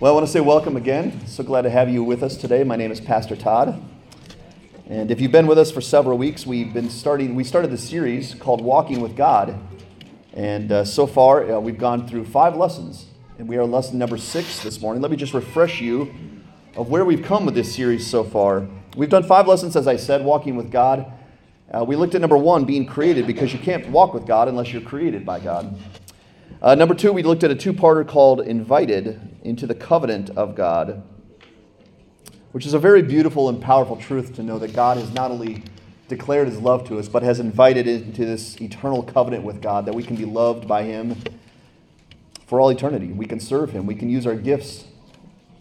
Well, I want to say welcome again. So glad to have you with us today. My name is Pastor Todd. And if you've been with us for several weeks, we've been starting, we started the series called Walking with God. And uh, so far, uh, we've gone through five lessons. And we are lesson number six this morning. Let me just refresh you of where we've come with this series so far. We've done five lessons, as I said, walking with God. Uh, we looked at number one, being created, because you can't walk with God unless you're created by God. Uh, number two, we looked at a two parter called Invited into the Covenant of God, which is a very beautiful and powerful truth to know that God has not only declared his love to us, but has invited into this eternal covenant with God, that we can be loved by him for all eternity. We can serve him, we can use our gifts,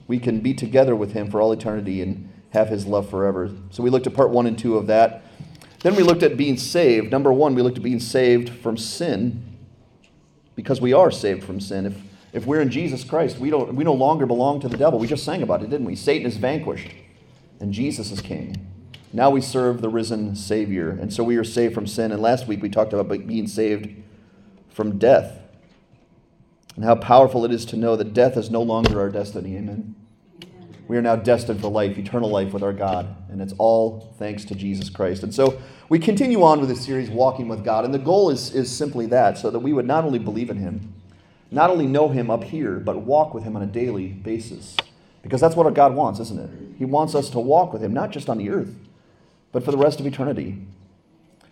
we can be together with him for all eternity and have his love forever. So we looked at part one and two of that. Then we looked at being saved. Number one, we looked at being saved from sin because we are saved from sin. If, if we're in Jesus Christ, we, don't, we no longer belong to the devil. We just sang about it, didn't we? Satan is vanquished, and Jesus is king. Now we serve the risen Savior, and so we are saved from sin. And last week we talked about being saved from death and how powerful it is to know that death is no longer our destiny. Amen. We are now destined for life, eternal life with our God, and it's all thanks to Jesus Christ. And so we continue on with this series, Walking with God, and the goal is, is simply that so that we would not only believe in Him, not only know Him up here, but walk with Him on a daily basis. Because that's what our God wants, isn't it? He wants us to walk with Him, not just on the earth, but for the rest of eternity.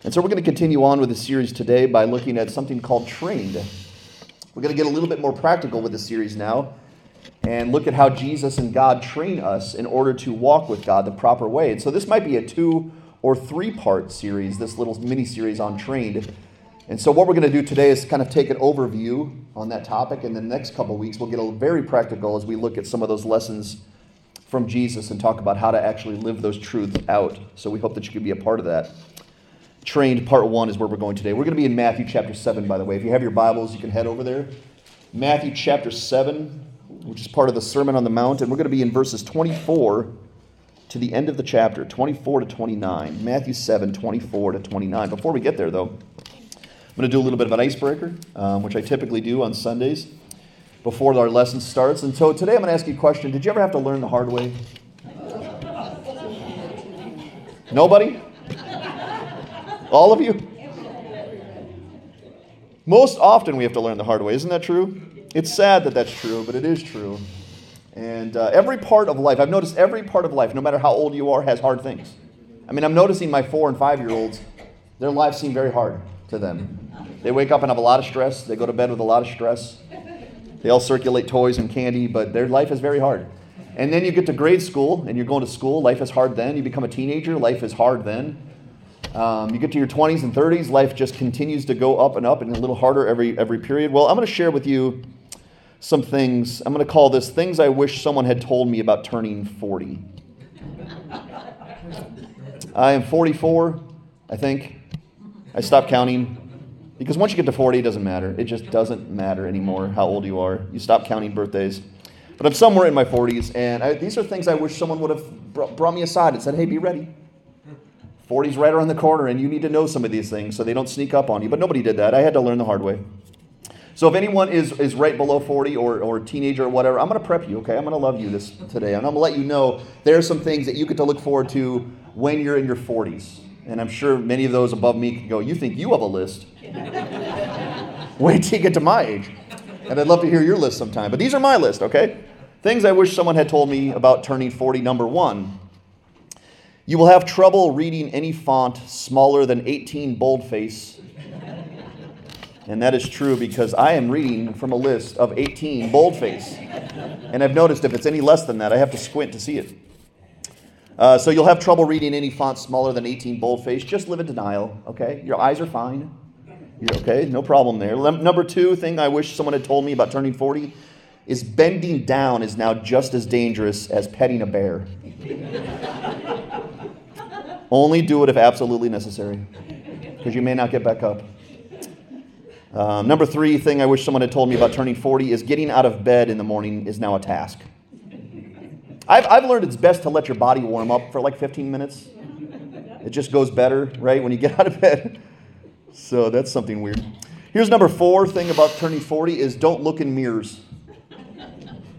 And so we're going to continue on with the series today by looking at something called trained. We're going to get a little bit more practical with the series now and look at how Jesus and God train us in order to walk with God the proper way. And so this might be a two or three part series, this little mini series on trained. And so, what we're going to do today is kind of take an overview on that topic. And the next couple weeks, we'll get a very practical as we look at some of those lessons from Jesus and talk about how to actually live those truths out. So, we hope that you can be a part of that. Trained part one is where we're going today. We're going to be in Matthew chapter 7, by the way. If you have your Bibles, you can head over there. Matthew chapter 7, which is part of the Sermon on the Mount. And we're going to be in verses 24 to the end of the chapter, 24 to 29. Matthew 7, 24 to 29. Before we get there, though, I'm going to do a little bit of an icebreaker, um, which I typically do on Sundays before our lesson starts. And so today I'm going to ask you a question Did you ever have to learn the hard way? Nobody? All of you? Most often we have to learn the hard way. Isn't that true? It's sad that that's true, but it is true. And uh, every part of life, I've noticed every part of life, no matter how old you are, has hard things. I mean, I'm noticing my four and five year olds, their lives seem very hard to them. They wake up and have a lot of stress. They go to bed with a lot of stress. They all circulate toys and candy, but their life is very hard. And then you get to grade school and you're going to school, life is hard then. You become a teenager, life is hard then. Um, you get to your 20s and 30s, life just continues to go up and up and a little harder every, every period. Well, I'm going to share with you some things. I'm going to call this things I wish someone had told me about turning 40. I am 44, I think. I stopped counting because once you get to 40, it doesn't matter. It just doesn't matter anymore how old you are. You stop counting birthdays. But I'm somewhere in my 40s, and I, these are things I wish someone would have brought me aside and said, hey, be ready. 40's right around the corner, and you need to know some of these things so they don't sneak up on you. But nobody did that. I had to learn the hard way. So if anyone is, is right below 40 or, or a teenager or whatever, I'm going to prep you, okay? I'm going to love you this today. And I'm going to let you know there are some things that you get to look forward to when you're in your 40s. And I'm sure many of those above me can go, You think you have a list? Wait till you get to my age. And I'd love to hear your list sometime. But these are my list, okay? Things I wish someone had told me about turning 40. Number one, you will have trouble reading any font smaller than 18 boldface and that is true because I am reading from a list of 18 boldface. And I've noticed if it's any less than that, I have to squint to see it. Uh, so you'll have trouble reading any font smaller than 18 boldface. Just live in denial, okay? Your eyes are fine. You're okay, no problem there. Number two thing I wish someone had told me about turning 40 is bending down is now just as dangerous as petting a bear. Only do it if absolutely necessary, because you may not get back up. Um, number three thing I wish someone had told me about turning 40 is getting out of bed in the morning is now a task. I've, I've learned it's best to let your body warm up for like 15 minutes. It just goes better, right, when you get out of bed. So that's something weird. Here's number four thing about turning 40 is don't look in mirrors.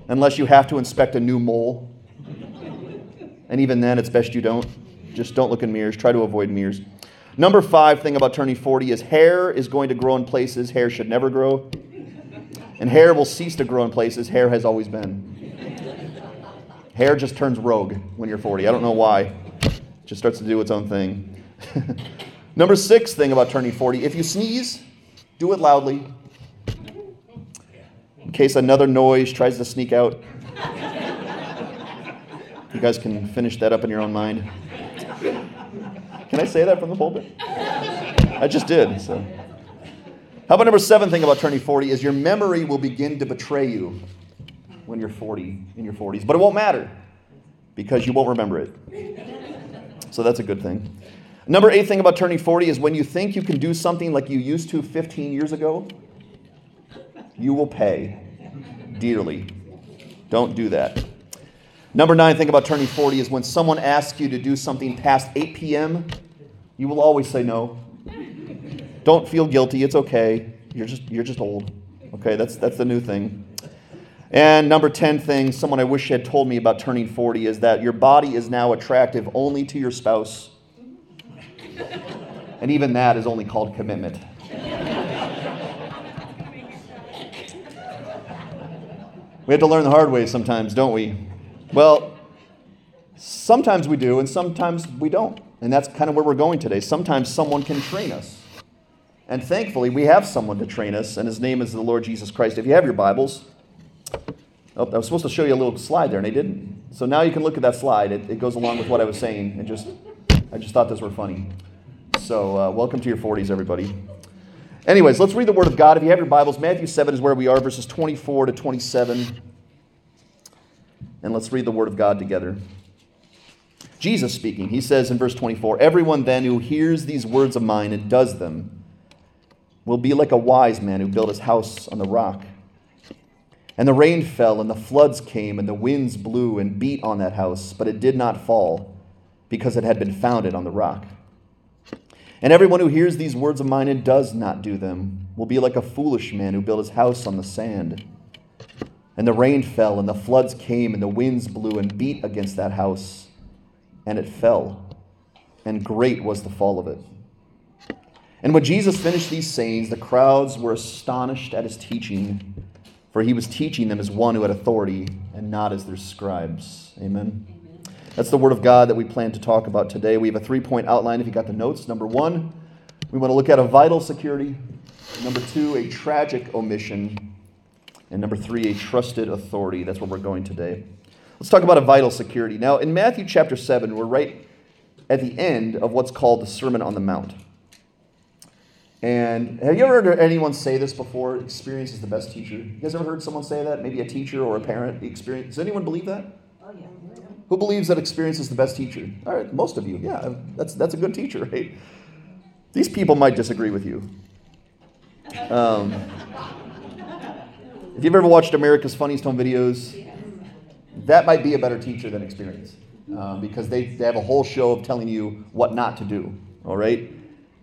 unless you have to inspect a new mole. And even then, it's best you don't. Just don't look in mirrors. Try to avoid mirrors. Number five thing about turning 40 is hair is going to grow in places hair should never grow. And hair will cease to grow in places hair has always been. Hair just turns rogue when you're 40. I don't know why. It just starts to do its own thing. Number six thing about turning 40 if you sneeze, do it loudly. In case another noise tries to sneak out. You guys can finish that up in your own mind. Can I say that from the pulpit? I just did. So. How about number seven thing about turning 40 is your memory will begin to betray you when you're 40, in your 40s. But it won't matter because you won't remember it. So that's a good thing. Number eight thing about turning 40 is when you think you can do something like you used to 15 years ago, you will pay dearly. Don't do that. Number nine thing about turning 40 is when someone asks you to do something past 8 p.m., you will always say no. Don't feel guilty. It's okay. You're just, you're just old. Okay, that's, that's the new thing. And number 10 thing, someone I wish had told me about turning 40 is that your body is now attractive only to your spouse. And even that is only called commitment. We have to learn the hard way sometimes, don't we? Well, sometimes we do, and sometimes we don't. And that's kind of where we're going today. Sometimes someone can train us. And thankfully, we have someone to train us, and his name is the Lord Jesus Christ. If you have your Bibles, oh, I was supposed to show you a little slide there, and I didn't. So now you can look at that slide. It, it goes along with what I was saying, and just I just thought those were funny. So uh, welcome to your 40s, everybody. Anyways, let's read the Word of God. If you have your Bibles, Matthew 7 is where we are, verses 24 to 27. And let's read the Word of God together. Jesus speaking, he says in verse 24 Everyone then who hears these words of mine and does them will be like a wise man who built his house on the rock. And the rain fell, and the floods came, and the winds blew and beat on that house, but it did not fall, because it had been founded on the rock. And everyone who hears these words of mine and does not do them will be like a foolish man who built his house on the sand. And the rain fell, and the floods came, and the winds blew and beat against that house, and it fell, and great was the fall of it. And when Jesus finished these sayings, the crowds were astonished at his teaching, for he was teaching them as one who had authority and not as their scribes. Amen. That's the word of God that we plan to talk about today. We have a three point outline if you got the notes. Number one, we want to look at a vital security. Number two, a tragic omission. And number three, a trusted authority. That's where we're going today. Let's talk about a vital security. Now, in Matthew chapter 7, we're right at the end of what's called the Sermon on the Mount. And have you ever heard anyone say this before? Experience is the best teacher. You guys ever heard someone say that? Maybe a teacher or a parent. Experience. Does anyone believe that? Oh yeah. Who believes that experience is the best teacher? All right, most of you. Yeah, that's that's a good teacher, right? These people might disagree with you. Um, if you've ever watched America's Funniest Home Videos, that might be a better teacher than experience um, because they, they have a whole show of telling you what not to do. All right.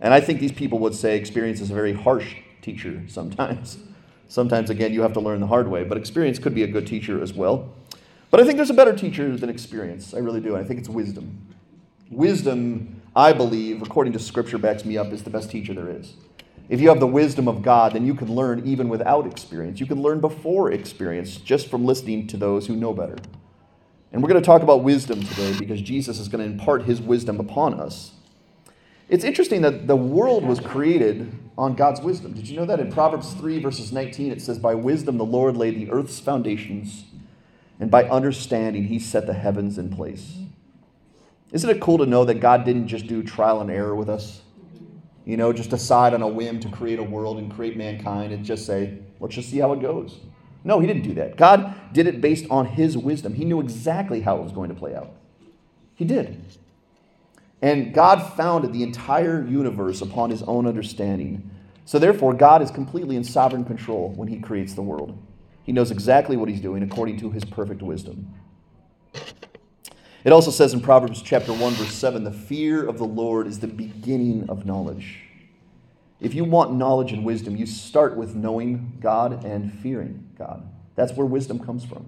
And I think these people would say experience is a very harsh teacher sometimes. Sometimes, again, you have to learn the hard way, but experience could be a good teacher as well. But I think there's a better teacher than experience. I really do. I think it's wisdom. Wisdom, I believe, according to Scripture, backs me up, is the best teacher there is. If you have the wisdom of God, then you can learn even without experience. You can learn before experience just from listening to those who know better. And we're going to talk about wisdom today because Jesus is going to impart his wisdom upon us. It's interesting that the world was created on God's wisdom. Did you know that in Proverbs 3, verses 19, it says, By wisdom the Lord laid the earth's foundations, and by understanding he set the heavens in place. Isn't it cool to know that God didn't just do trial and error with us? You know, just decide on a whim to create a world and create mankind and just say, let's just see how it goes. No, he didn't do that. God did it based on his wisdom. He knew exactly how it was going to play out. He did. And God founded the entire universe upon his own understanding. So, therefore, God is completely in sovereign control when he creates the world. He knows exactly what he's doing according to his perfect wisdom. It also says in Proverbs chapter 1 verse 7, the fear of the Lord is the beginning of knowledge. If you want knowledge and wisdom, you start with knowing God and fearing God. That's where wisdom comes from.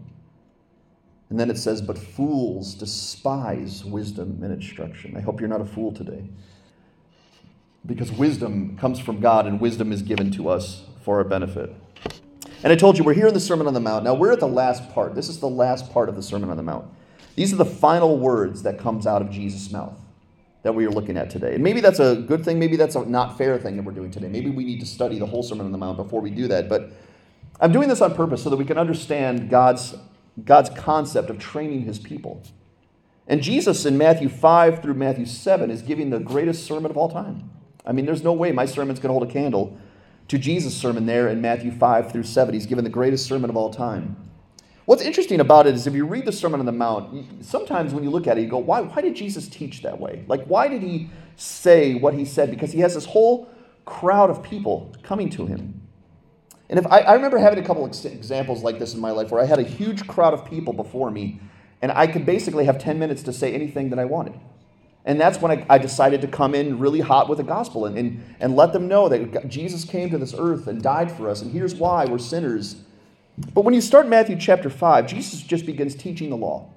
And then it says, But fools despise wisdom and instruction. I hope you're not a fool today. Because wisdom comes from God and wisdom is given to us for our benefit. And I told you, we're here in the Sermon on the Mount. Now, we're at the last part. This is the last part of the Sermon on the Mount. These are the final words that comes out of Jesus' mouth that we are looking at today. And maybe that's a good thing. Maybe that's a not fair thing that we're doing today. Maybe we need to study the whole Sermon on the Mount before we do that. But I'm doing this on purpose so that we can understand God's, God's concept of training his people. And Jesus in Matthew 5 through Matthew 7 is giving the greatest sermon of all time. I mean, there's no way my sermon's going to hold a candle to Jesus' sermon there in Matthew 5 through 7. He's given the greatest sermon of all time. What's interesting about it is if you read the Sermon on the Mount, sometimes when you look at it, you go, why, why did Jesus teach that way? Like, why did he say what he said? Because he has this whole crowd of people coming to him. And if I, I remember having a couple ex- examples like this in my life where I had a huge crowd of people before me, and I could basically have 10 minutes to say anything that I wanted. And that's when I, I, decided to come in really hot with the gospel and, and, and let them know that Jesus came to this earth and died for us, and here's why we're sinners. But when you start Matthew chapter 5, Jesus just begins teaching the law.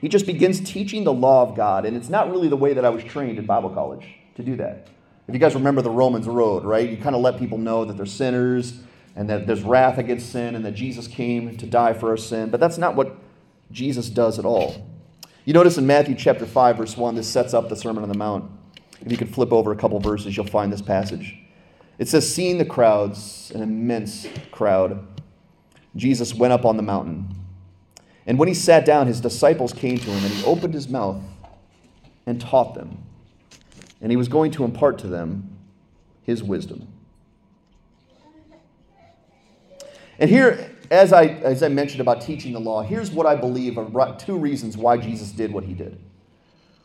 He just begins teaching the law of God, and it's not really the way that I was trained in Bible college to do that. If you guys remember the Romans road, right? You kind of let people know that they're sinners and that there's wrath against sin and that Jesus came to die for our sin. But that's not what Jesus does at all. You notice in Matthew chapter 5, verse 1, this sets up the Sermon on the Mount. If you could flip over a couple verses, you'll find this passage. It says, Seeing the crowds, an immense crowd, Jesus went up on the mountain. And when he sat down, his disciples came to him, and he opened his mouth and taught them and he was going to impart to them his wisdom. And here, as I, as I mentioned about teaching the law, here's what I believe are two reasons why Jesus did what he did.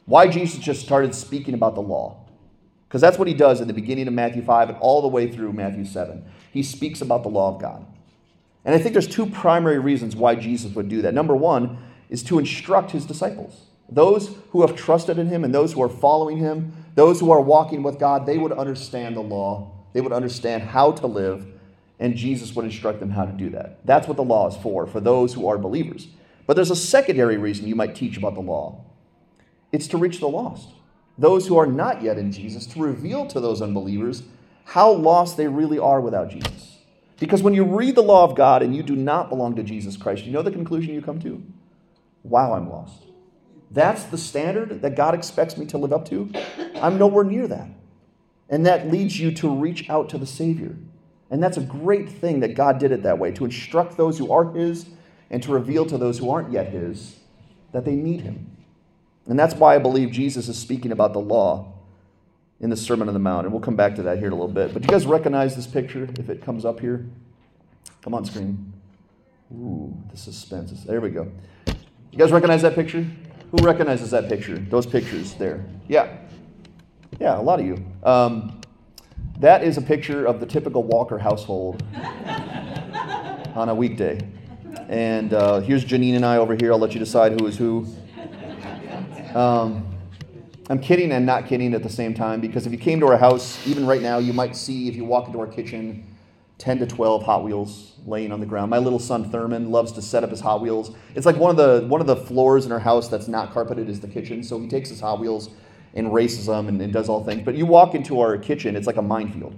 Why Jesus just started speaking about the law. Because that's what he does in the beginning of Matthew 5 and all the way through Matthew 7. He speaks about the law of God. And I think there's two primary reasons why Jesus would do that. Number one is to instruct his disciples. Those who have trusted in him and those who are following him, those who are walking with God, they would understand the law. They would understand how to live, and Jesus would instruct them how to do that. That's what the law is for, for those who are believers. But there's a secondary reason you might teach about the law it's to reach the lost, those who are not yet in Jesus, to reveal to those unbelievers how lost they really are without Jesus. Because when you read the law of God and you do not belong to Jesus Christ, you know the conclusion you come to? Wow, I'm lost. That's the standard that God expects me to live up to. I'm nowhere near that. And that leads you to reach out to the Savior. And that's a great thing that God did it that way to instruct those who are His and to reveal to those who aren't yet His that they need Him. And that's why I believe Jesus is speaking about the law in the Sermon on the Mount. And we'll come back to that here in a little bit. But do you guys recognize this picture if it comes up here? Come on, screen. Ooh, the suspense. Is, there we go. You guys recognize that picture? Who recognizes that picture? Those pictures there. Yeah. Yeah, a lot of you. Um, that is a picture of the typical Walker household on a weekday. And uh, here's Janine and I over here. I'll let you decide who is who. Um, I'm kidding and not kidding at the same time because if you came to our house, even right now, you might see if you walk into our kitchen 10 to 12 Hot Wheels laying on the ground. My little son Thurman loves to set up his Hot Wheels. It's like one of the one of the floors in our house that's not carpeted is the kitchen. So he takes his Hot Wheels and races them and, and does all things. But you walk into our kitchen, it's like a minefield.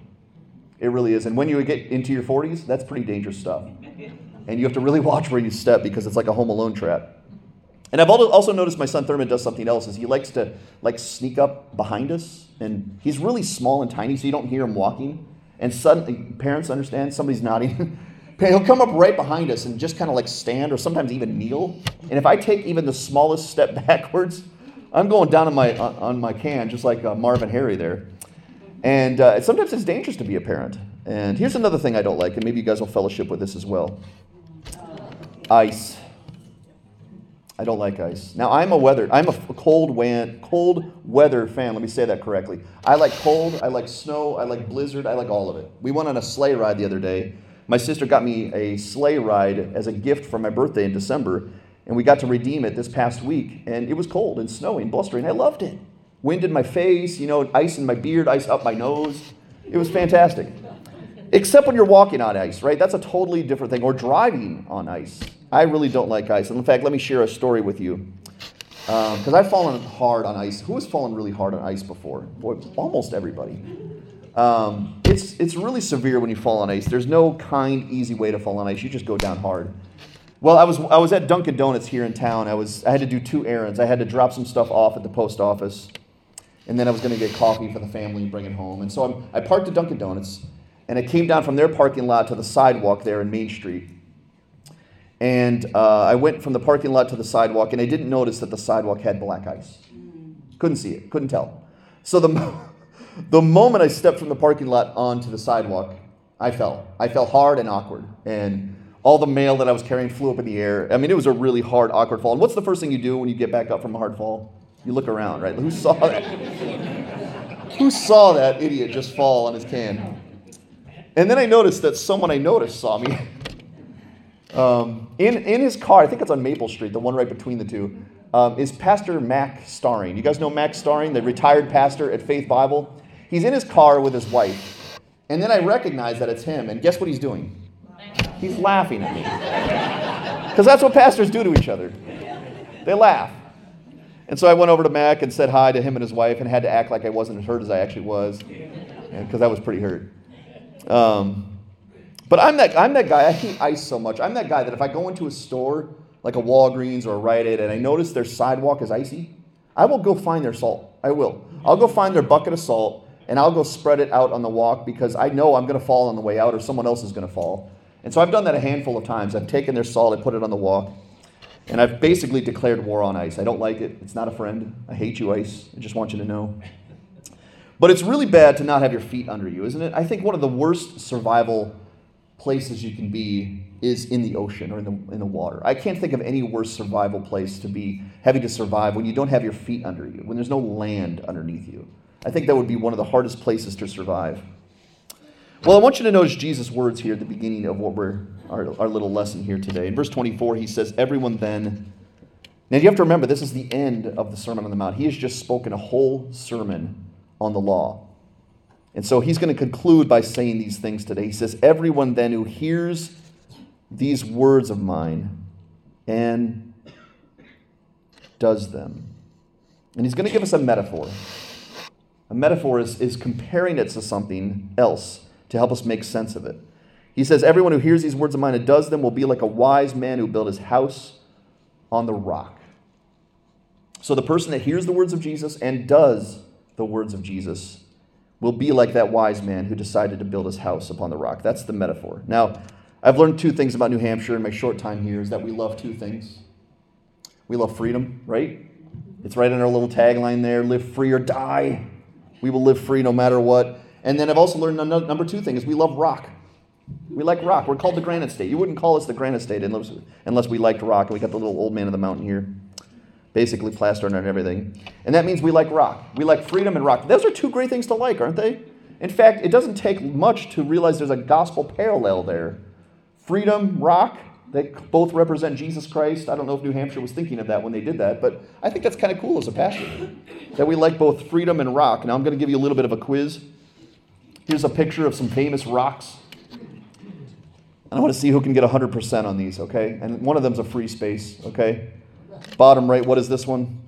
It really is. And when you get into your 40s, that's pretty dangerous stuff. And you have to really watch where you step because it's like a home alone trap. And I've also noticed my son Thurman does something else is he likes to like sneak up behind us and he's really small and tiny so you don't hear him walking. And suddenly parents understand somebody's nodding. He'll come up right behind us and just kind of like stand or sometimes even kneel. And if i take even the smallest step backwards i'm going down on my on my can just like uh, Marv and Harry there. And uh, sometimes it's dangerous to be a parent. And here's another thing i don't like and maybe you guys will fellowship with this as well. Ice I don't like ice. Now I'm a weather. I'm a cold wan, cold weather fan. Let me say that correctly. I like cold. I like snow. I like blizzard. I like all of it. We went on a sleigh ride the other day. My sister got me a sleigh ride as a gift for my birthday in December, and we got to redeem it this past week. And it was cold and snowy and blustering. I loved it. Wind in my face, you know, ice in my beard, ice up my nose. It was fantastic. Except when you're walking on ice, right? That's a totally different thing. Or driving on ice. I really don't like ice. And in fact, let me share a story with you. Because um, I've fallen hard on ice. Who has fallen really hard on ice before? Boy, almost everybody. Um, it's, it's really severe when you fall on ice. There's no kind, easy way to fall on ice. You just go down hard. Well, I was, I was at Dunkin' Donuts here in town. I, was, I had to do two errands. I had to drop some stuff off at the post office, and then I was going to get coffee for the family and bring it home. And so I'm, I parked at Dunkin' Donuts, and I came down from their parking lot to the sidewalk there in Main Street. And uh, I went from the parking lot to the sidewalk, and I didn't notice that the sidewalk had black ice. Couldn't see it, couldn't tell. So the, the moment I stepped from the parking lot onto the sidewalk, I fell. I fell hard and awkward. And all the mail that I was carrying flew up in the air. I mean, it was a really hard, awkward fall. And what's the first thing you do when you get back up from a hard fall? You look around, right? Who saw that? Who saw that idiot just fall on his can? And then I noticed that someone I noticed saw me. Um, in, in his car, I think it's on Maple Street, the one right between the two, um, is Pastor Mac Starring. You guys know Mac Starring, the retired pastor at Faith Bible? He's in his car with his wife. And then I recognize that it's him. And guess what he's doing? He's laughing at me. Because that's what pastors do to each other. They laugh. And so I went over to Mac and said hi to him and his wife and had to act like I wasn't as hurt as I actually was. Because I was pretty hurt. Um, but I'm that, I'm that guy, I hate ice so much. I'm that guy that if I go into a store, like a Walgreens or a Rite Aid, and I notice their sidewalk is icy, I will go find their salt. I will. I'll go find their bucket of salt and I'll go spread it out on the walk because I know I'm going to fall on the way out or someone else is going to fall. And so I've done that a handful of times. I've taken their salt, I put it on the walk, and I've basically declared war on ice. I don't like it. It's not a friend. I hate you, ice. I just want you to know. But it's really bad to not have your feet under you, isn't it? I think one of the worst survival places you can be is in the ocean or in the, in the water. I can't think of any worse survival place to be having to survive when you don't have your feet under you, when there's no land underneath you. I think that would be one of the hardest places to survive. Well, I want you to notice Jesus' words here at the beginning of what we're our, our little lesson here today. In verse 24, he says, Everyone then. Now you have to remember, this is the end of the Sermon on the Mount. He has just spoken a whole sermon on the law. And so he's going to conclude by saying these things today. He says, Everyone then who hears these words of mine and does them. And he's going to give us a metaphor. A metaphor is, is comparing it to something else to help us make sense of it. He says, Everyone who hears these words of mine and does them will be like a wise man who built his house on the rock. So the person that hears the words of Jesus and does the words of Jesus will be like that wise man who decided to build his house upon the rock. That's the metaphor. Now, I've learned two things about New Hampshire in my short time here is that we love two things. We love freedom, right? It's right in our little tagline there live free or die. We will live free no matter what. And then I've also learned number two thing is we love rock. We like rock. We're called the Granite State. You wouldn't call us the Granite State unless, unless we liked rock. We got the little old man of the mountain here basically plaster and everything. And that means we like rock. We like freedom and rock. Those are two great things to like, aren't they? In fact, it doesn't take much to realize there's a gospel parallel there. Freedom, rock, they both represent Jesus Christ. I don't know if New Hampshire was thinking of that when they did that, but I think that's kind of cool as a pastor that we like both freedom and rock. Now I'm going to give you a little bit of a quiz. Here's a picture of some famous rocks. And I want to see who can get 100% on these, okay? And one of them's a free space, okay? Bottom right, what is this one?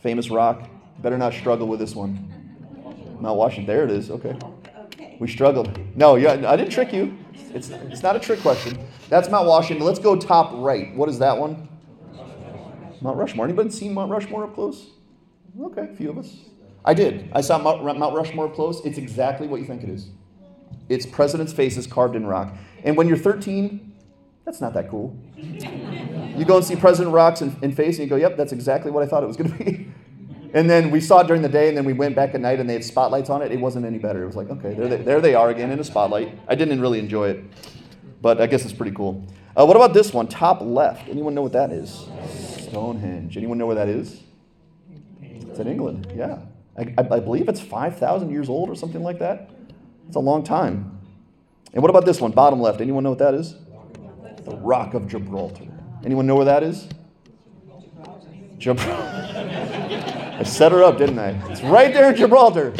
Famous rock. Better not struggle with this one. Mount Washington. There it is. Okay. We struggled. No, yeah, I didn't trick you. It's, it's not a trick question. That's Mount Washington. Let's go top right. What is that one? Mount Rushmore. Anybody seen Mount Rushmore up close? Okay, a few of us. I did. I saw Mount, Mount Rushmore up close. It's exactly what you think it is. It's presidents' faces carved in rock. And when you're 13, that's not that cool. You go and see President Rocks in, in face, and you go, yep, that's exactly what I thought it was going to be. And then we saw it during the day, and then we went back at night, and they had spotlights on it. It wasn't any better. It was like, okay, there they, there they are again in a spotlight. I didn't really enjoy it, but I guess it's pretty cool. Uh, what about this one, top left? Anyone know what that is? Stonehenge. Anyone know where that is? It's in England, yeah. I, I believe it's 5,000 years old or something like that. It's a long time. And what about this one, bottom left? Anyone know what that is? The Rock of Gibraltar. Anyone know where that is? Gibraltar. I set her up, didn't I? It's right there in Gibraltar.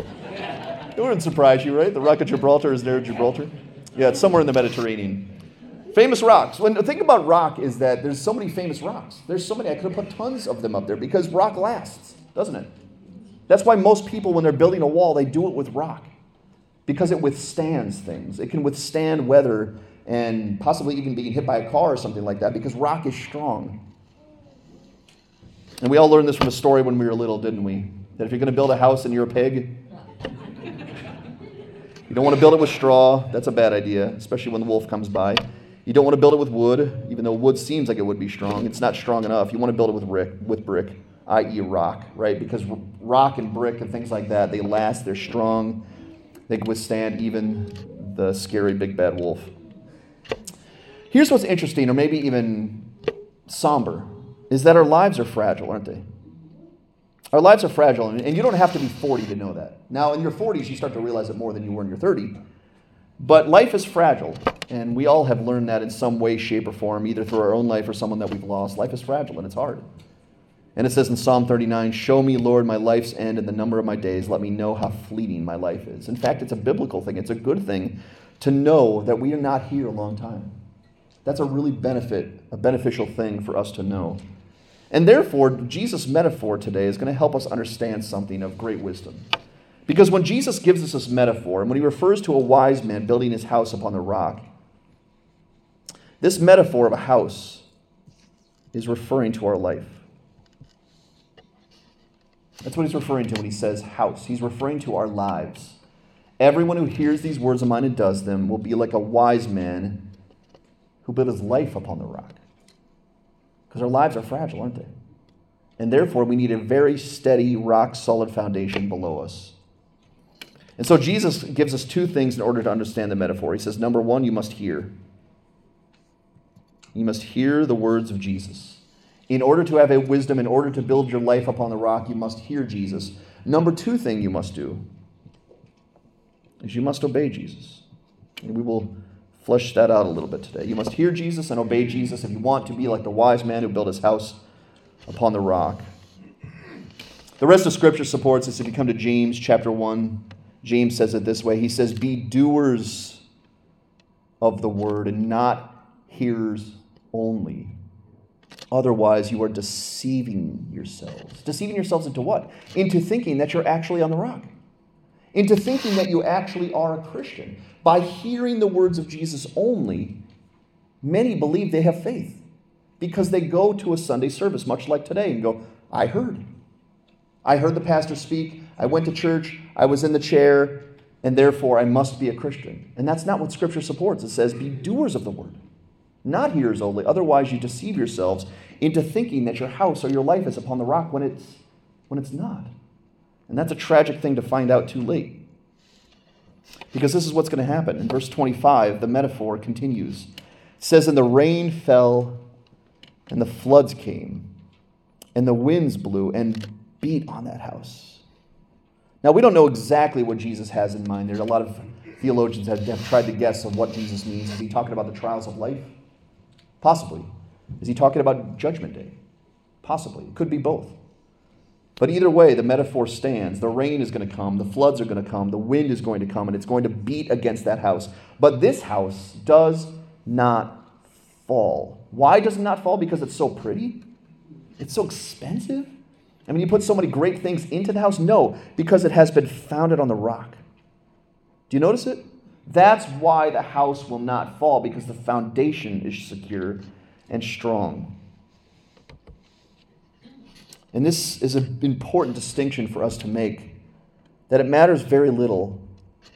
It wouldn't surprise you, right? The Rock of Gibraltar is there in Gibraltar. Yeah, it's somewhere in the Mediterranean. Famous rocks. When the thing about rock is that there's so many famous rocks. There's so many. I could have put tons of them up there because rock lasts, doesn't it? That's why most people, when they're building a wall, they do it with rock because it withstands things. It can withstand weather and possibly even being hit by a car or something like that because rock is strong. And we all learned this from a story when we were little, didn't we? That if you're going to build a house and you're a pig, you don't want to build it with straw. That's a bad idea, especially when the wolf comes by. You don't want to build it with wood, even though wood seems like it would be strong. It's not strong enough. You want to build it with brick, with brick, i.e., rock, right? Because rock and brick and things like that, they last. They're strong. They can withstand even the scary big bad wolf. Here's what's interesting, or maybe even somber, is that our lives are fragile, aren't they? Our lives are fragile, and you don't have to be 40 to know that. Now, in your 40s, you start to realize it more than you were in your 30. But life is fragile, and we all have learned that in some way, shape, or form, either through our own life or someone that we've lost. Life is fragile, and it's hard. And it says in Psalm 39 Show me, Lord, my life's end and the number of my days. Let me know how fleeting my life is. In fact, it's a biblical thing, it's a good thing to know that we are not here a long time. That's a really benefit, a beneficial thing for us to know. And therefore, Jesus' metaphor today is going to help us understand something of great wisdom. Because when Jesus gives us this metaphor, and when he refers to a wise man building his house upon the rock, this metaphor of a house is referring to our life. That's what he's referring to when he says house. He's referring to our lives. Everyone who hears these words of mine and does them will be like a wise man who built his life upon the rock. Because our lives are fragile, aren't they? And therefore, we need a very steady, rock solid foundation below us. And so, Jesus gives us two things in order to understand the metaphor. He says, number one, you must hear. You must hear the words of Jesus. In order to have a wisdom, in order to build your life upon the rock, you must hear Jesus. Number two thing you must do is you must obey Jesus. And we will flesh that out a little bit today. You must hear Jesus and obey Jesus if you want to be like the wise man who built his house upon the rock. The rest of Scripture supports this. If you come to James chapter 1, James says it this way He says, Be doers of the word and not hearers only. Otherwise, you are deceiving yourselves. Deceiving yourselves into what? Into thinking that you're actually on the rock. Into thinking that you actually are a Christian. By hearing the words of Jesus only, many believe they have faith because they go to a Sunday service, much like today, and go, I heard. I heard the pastor speak. I went to church. I was in the chair, and therefore I must be a Christian. And that's not what Scripture supports. It says, Be doers of the word, not hearers only. Otherwise, you deceive yourselves into thinking that your house or your life is upon the rock when it's, when it's not. And that's a tragic thing to find out too late. Because this is what's going to happen. In verse 25, the metaphor continues. It says, And the rain fell, and the floods came, and the winds blew and beat on that house. Now, we don't know exactly what Jesus has in mind. There's a lot of theologians that have tried to guess of what Jesus means. Is he talking about the trials of life? Possibly. Is he talking about judgment day? Possibly. It could be both. But either way, the metaphor stands. The rain is going to come, the floods are going to come, the wind is going to come, and it's going to beat against that house. But this house does not fall. Why does it not fall? Because it's so pretty? It's so expensive? I mean, you put so many great things into the house? No, because it has been founded on the rock. Do you notice it? That's why the house will not fall, because the foundation is secure and strong. And this is an important distinction for us to make that it matters very little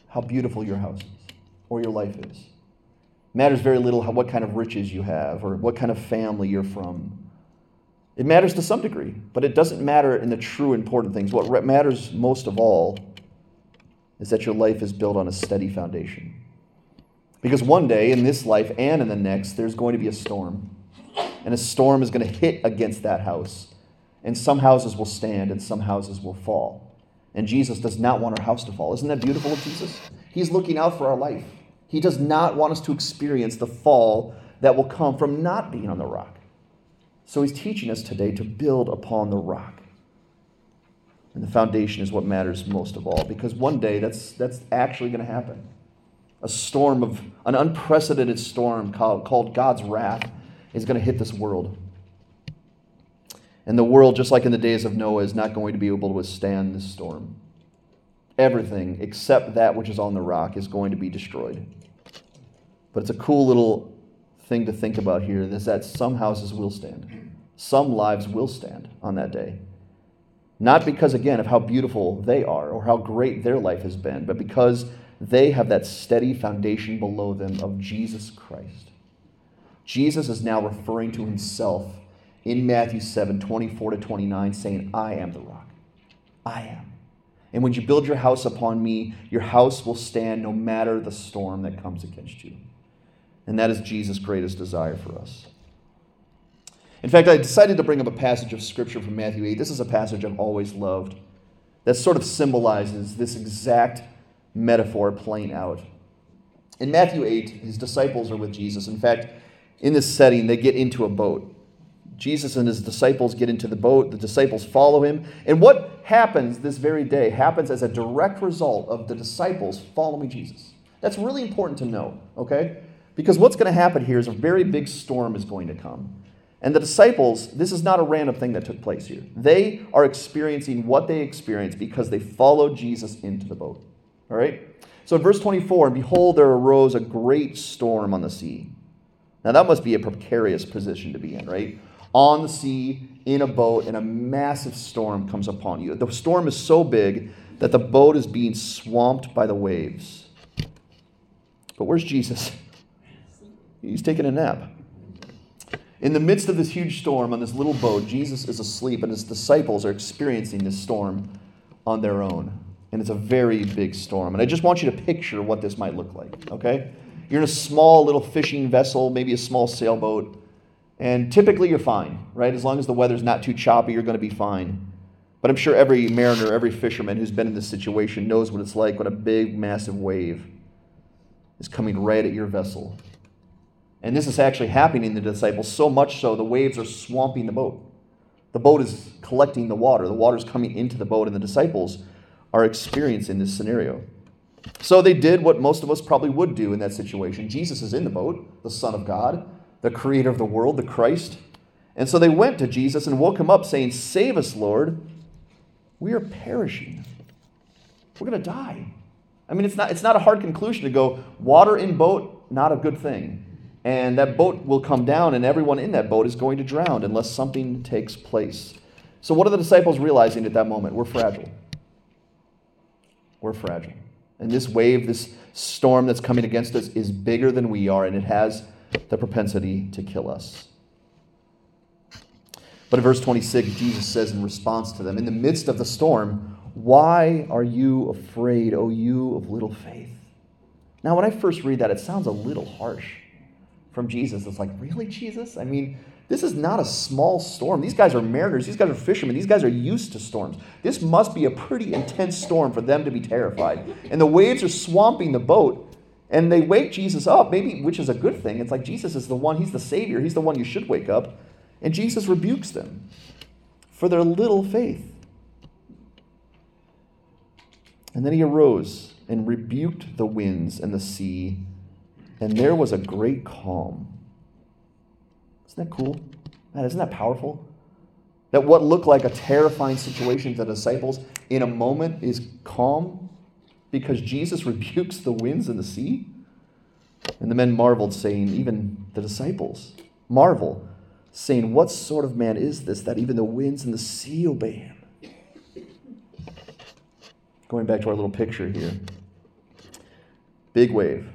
how beautiful your house is or your life is. It matters very little how, what kind of riches you have or what kind of family you're from. It matters to some degree, but it doesn't matter in the true important things. What matters most of all is that your life is built on a steady foundation. Because one day in this life and in the next, there's going to be a storm. And a storm is going to hit against that house. And some houses will stand and some houses will fall. And Jesus does not want our house to fall. Isn't that beautiful of Jesus? He's looking out for our life. He does not want us to experience the fall that will come from not being on the rock. So he's teaching us today to build upon the rock. And the foundation is what matters most of all, because one day that's, that's actually going to happen. A storm of an unprecedented storm called, called God's wrath is going to hit this world. And the world, just like in the days of Noah, is not going to be able to withstand this storm. Everything except that which is on the rock is going to be destroyed. But it's a cool little thing to think about here is that some houses will stand. Some lives will stand on that day. Not because, again, of how beautiful they are or how great their life has been, but because they have that steady foundation below them of Jesus Christ. Jesus is now referring to himself in Matthew 7 24 to 29, saying, I am the rock. I am. And when you build your house upon me, your house will stand no matter the storm that comes against you. And that is Jesus' greatest desire for us. In fact, I decided to bring up a passage of Scripture from Matthew 8. This is a passage I've always loved that sort of symbolizes this exact metaphor playing out. In Matthew 8, his disciples are with Jesus. In fact, in this setting, they get into a boat. Jesus and his disciples get into the boat. The disciples follow him. And what happens this very day happens as a direct result of the disciples following Jesus. That's really important to know, okay? Because what's going to happen here is a very big storm is going to come. And the disciples, this is not a random thing that took place here. They are experiencing what they experienced because they followed Jesus into the boat. All right? So in verse 24, and behold, there arose a great storm on the sea. Now that must be a precarious position to be in, right? On the sea, in a boat, and a massive storm comes upon you. The storm is so big that the boat is being swamped by the waves. But where's Jesus? He's taking a nap. In the midst of this huge storm on this little boat, Jesus is asleep, and his disciples are experiencing this storm on their own. And it's a very big storm. And I just want you to picture what this might look like, okay? You're in a small little fishing vessel, maybe a small sailboat, and typically you're fine, right? As long as the weather's not too choppy, you're going to be fine. But I'm sure every mariner, every fisherman who's been in this situation knows what it's like when a big, massive wave is coming right at your vessel and this is actually happening to the disciples, so much so the waves are swamping the boat. The boat is collecting the water, the water is coming into the boat, and the disciples are experiencing this scenario. So they did what most of us probably would do in that situation. Jesus is in the boat, the Son of God, the creator of the world, the Christ. And so they went to Jesus and woke him up, saying, Save us, Lord. We are perishing. We're going to die. I mean, it's not, it's not a hard conclusion to go, water in boat, not a good thing and that boat will come down, and everyone in that boat is going to drown unless something takes place. So, what are the disciples realizing at that moment? We're fragile. We're fragile. And this wave, this storm that's coming against us, is bigger than we are, and it has the propensity to kill us. But in verse 26, Jesus says in response to them, In the midst of the storm, why are you afraid, O you of little faith? Now, when I first read that, it sounds a little harsh from Jesus. It's like, really, Jesus? I mean, this is not a small storm. These guys are mariners. These guys are fishermen. These guys are used to storms. This must be a pretty intense storm for them to be terrified. And the waves are swamping the boat. And they wake Jesus up, maybe, which is a good thing. It's like Jesus is the one, he's the Savior, he's the one you should wake up. And Jesus rebukes them for their little faith. And then he arose and rebuked the winds and the sea, and there was a great calm. Isn't that cool? Man, isn't that powerful? That what looked like a terrifying situation to the disciples in a moment is calm because Jesus rebukes the winds and the sea? And the men marveled, saying, even the disciples marvel, saying, What sort of man is this that even the winds and the sea obey him? Going back to our little picture here. Big wave.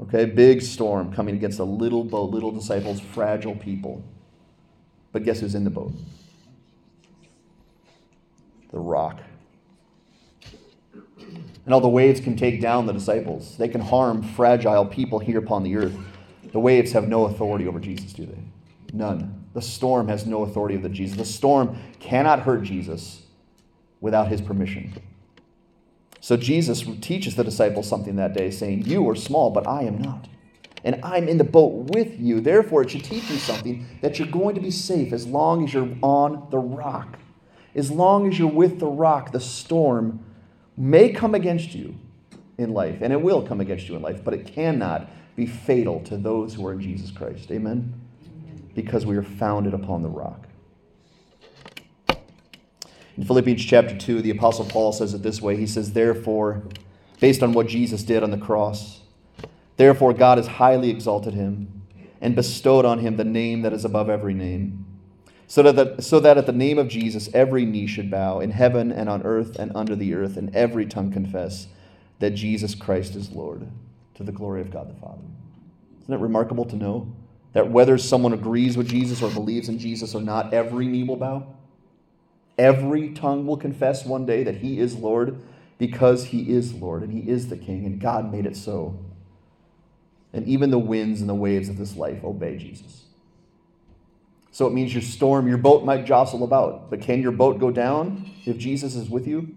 Okay, big storm coming against a little boat, little disciples, fragile people. But guess who's in the boat? The rock. And all the waves can take down the disciples. They can harm fragile people here upon the earth. The waves have no authority over Jesus, do they? None. The storm has no authority over Jesus. The storm cannot hurt Jesus without his permission. So Jesus teaches the disciples something that day, saying, You are small, but I am not. And I'm in the boat with you. Therefore, it should teach you something that you're going to be safe as long as you're on the rock. As long as you're with the rock, the storm may come against you, in life, and it will come against you in life, but it cannot be fatal to those who are in Jesus Christ. Amen? Because we are founded upon the rock. In Philippians chapter 2, the Apostle Paul says it this way He says, Therefore, based on what Jesus did on the cross, therefore God has highly exalted him and bestowed on him the name that is above every name, so that, the, so that at the name of Jesus every knee should bow in heaven and on earth and under the earth, and every tongue confess that Jesus Christ is Lord, to the glory of God the Father. Isn't it remarkable to know that whether someone agrees with Jesus or believes in Jesus or not, every knee will bow? Every tongue will confess one day that he is Lord because he is Lord and he is the King, and God made it so. And even the winds and the waves of this life obey Jesus. So it means your storm, your boat might jostle about, but can your boat go down if Jesus is with you?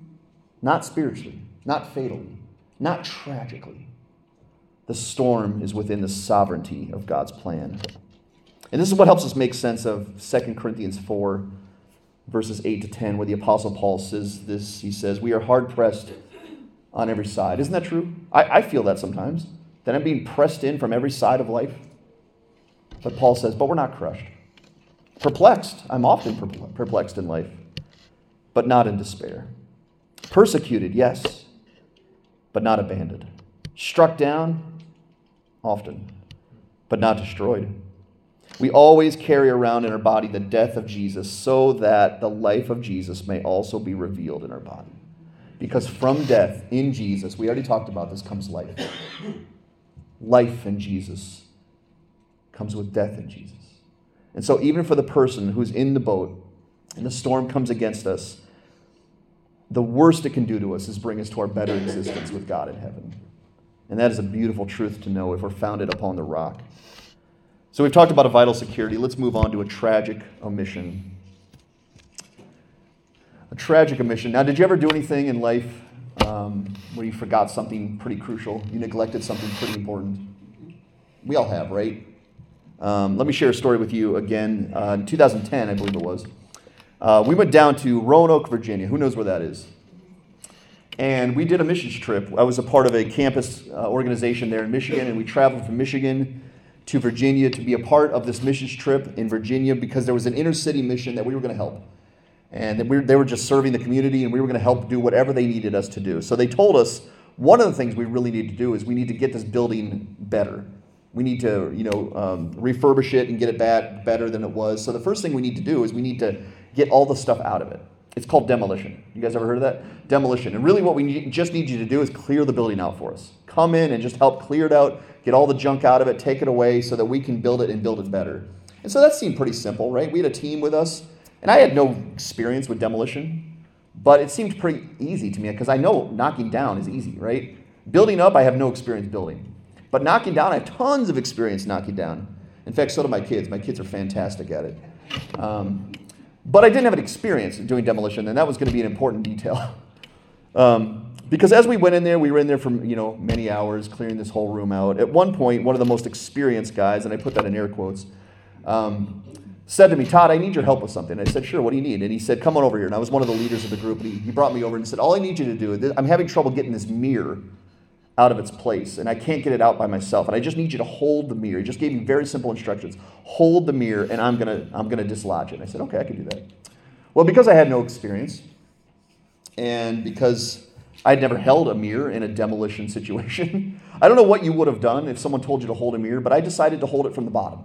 Not spiritually, not fatally, not tragically. The storm is within the sovereignty of God's plan. And this is what helps us make sense of 2 Corinthians 4 verses 8 to 10, where the Apostle Paul says this. He says, We are hard pressed on every side. Isn't that true? I, I feel that sometimes, that I'm being pressed in from every side of life. But Paul says, But we're not crushed. Perplexed. I'm often perplexed in life, but not in despair. Persecuted, yes, but not abandoned. Struck down, often, but not destroyed we always carry around in our body the death of Jesus so that the life of Jesus may also be revealed in our body. Because from death in Jesus, we already talked about this, comes life. Life in Jesus comes with death in Jesus. And so, even for the person who's in the boat and the storm comes against us, the worst it can do to us is bring us to our better existence with God in heaven. And that is a beautiful truth to know if we're founded upon the rock. So we've talked about a vital security. Let's move on to a tragic omission. A tragic omission. Now, did you ever do anything in life um, where you forgot something pretty crucial? You neglected something pretty important? We all have, right? Um, let me share a story with you again. Uh, in 2010, I believe it was. Uh, we went down to Roanoke, Virginia. Who knows where that is? And we did a missions trip. I was a part of a campus uh, organization there in Michigan, and we traveled from Michigan to Virginia to be a part of this missions trip in Virginia because there was an inner city mission that we were going to help. And we were, they were just serving the community, and we were going to help do whatever they needed us to do. So they told us one of the things we really need to do is we need to get this building better. We need to, you know, um, refurbish it and get it back better than it was. So the first thing we need to do is we need to get all the stuff out of it. It's called demolition. You guys ever heard of that? Demolition. And really, what we need, just need you to do is clear the building out for us. Come in and just help clear it out, get all the junk out of it, take it away so that we can build it and build it better. And so that seemed pretty simple, right? We had a team with us, and I had no experience with demolition, but it seemed pretty easy to me because I know knocking down is easy, right? Building up, I have no experience building. But knocking down, I have tons of experience knocking down. In fact, so do my kids. My kids are fantastic at it. Um, but I didn't have an experience doing demolition, and that was going to be an important detail. um, because as we went in there, we were in there for you know many hours clearing this whole room out. At one point, one of the most experienced guys, and I put that in air quotes, um, said to me, Todd, I need your help with something. I said, Sure, what do you need? And he said, Come on over here. And I was one of the leaders of the group, and he, he brought me over and said, All I need you to do, is, I'm having trouble getting this mirror out of its place, and I can't get it out by myself. And I just need you to hold the mirror. He just gave me very simple instructions. Hold the mirror, and I'm gonna I'm gonna dislodge it. And I said, okay, I can do that. Well, because I had no experience, and because I'd never held a mirror in a demolition situation, I don't know what you would have done if someone told you to hold a mirror, but I decided to hold it from the bottom.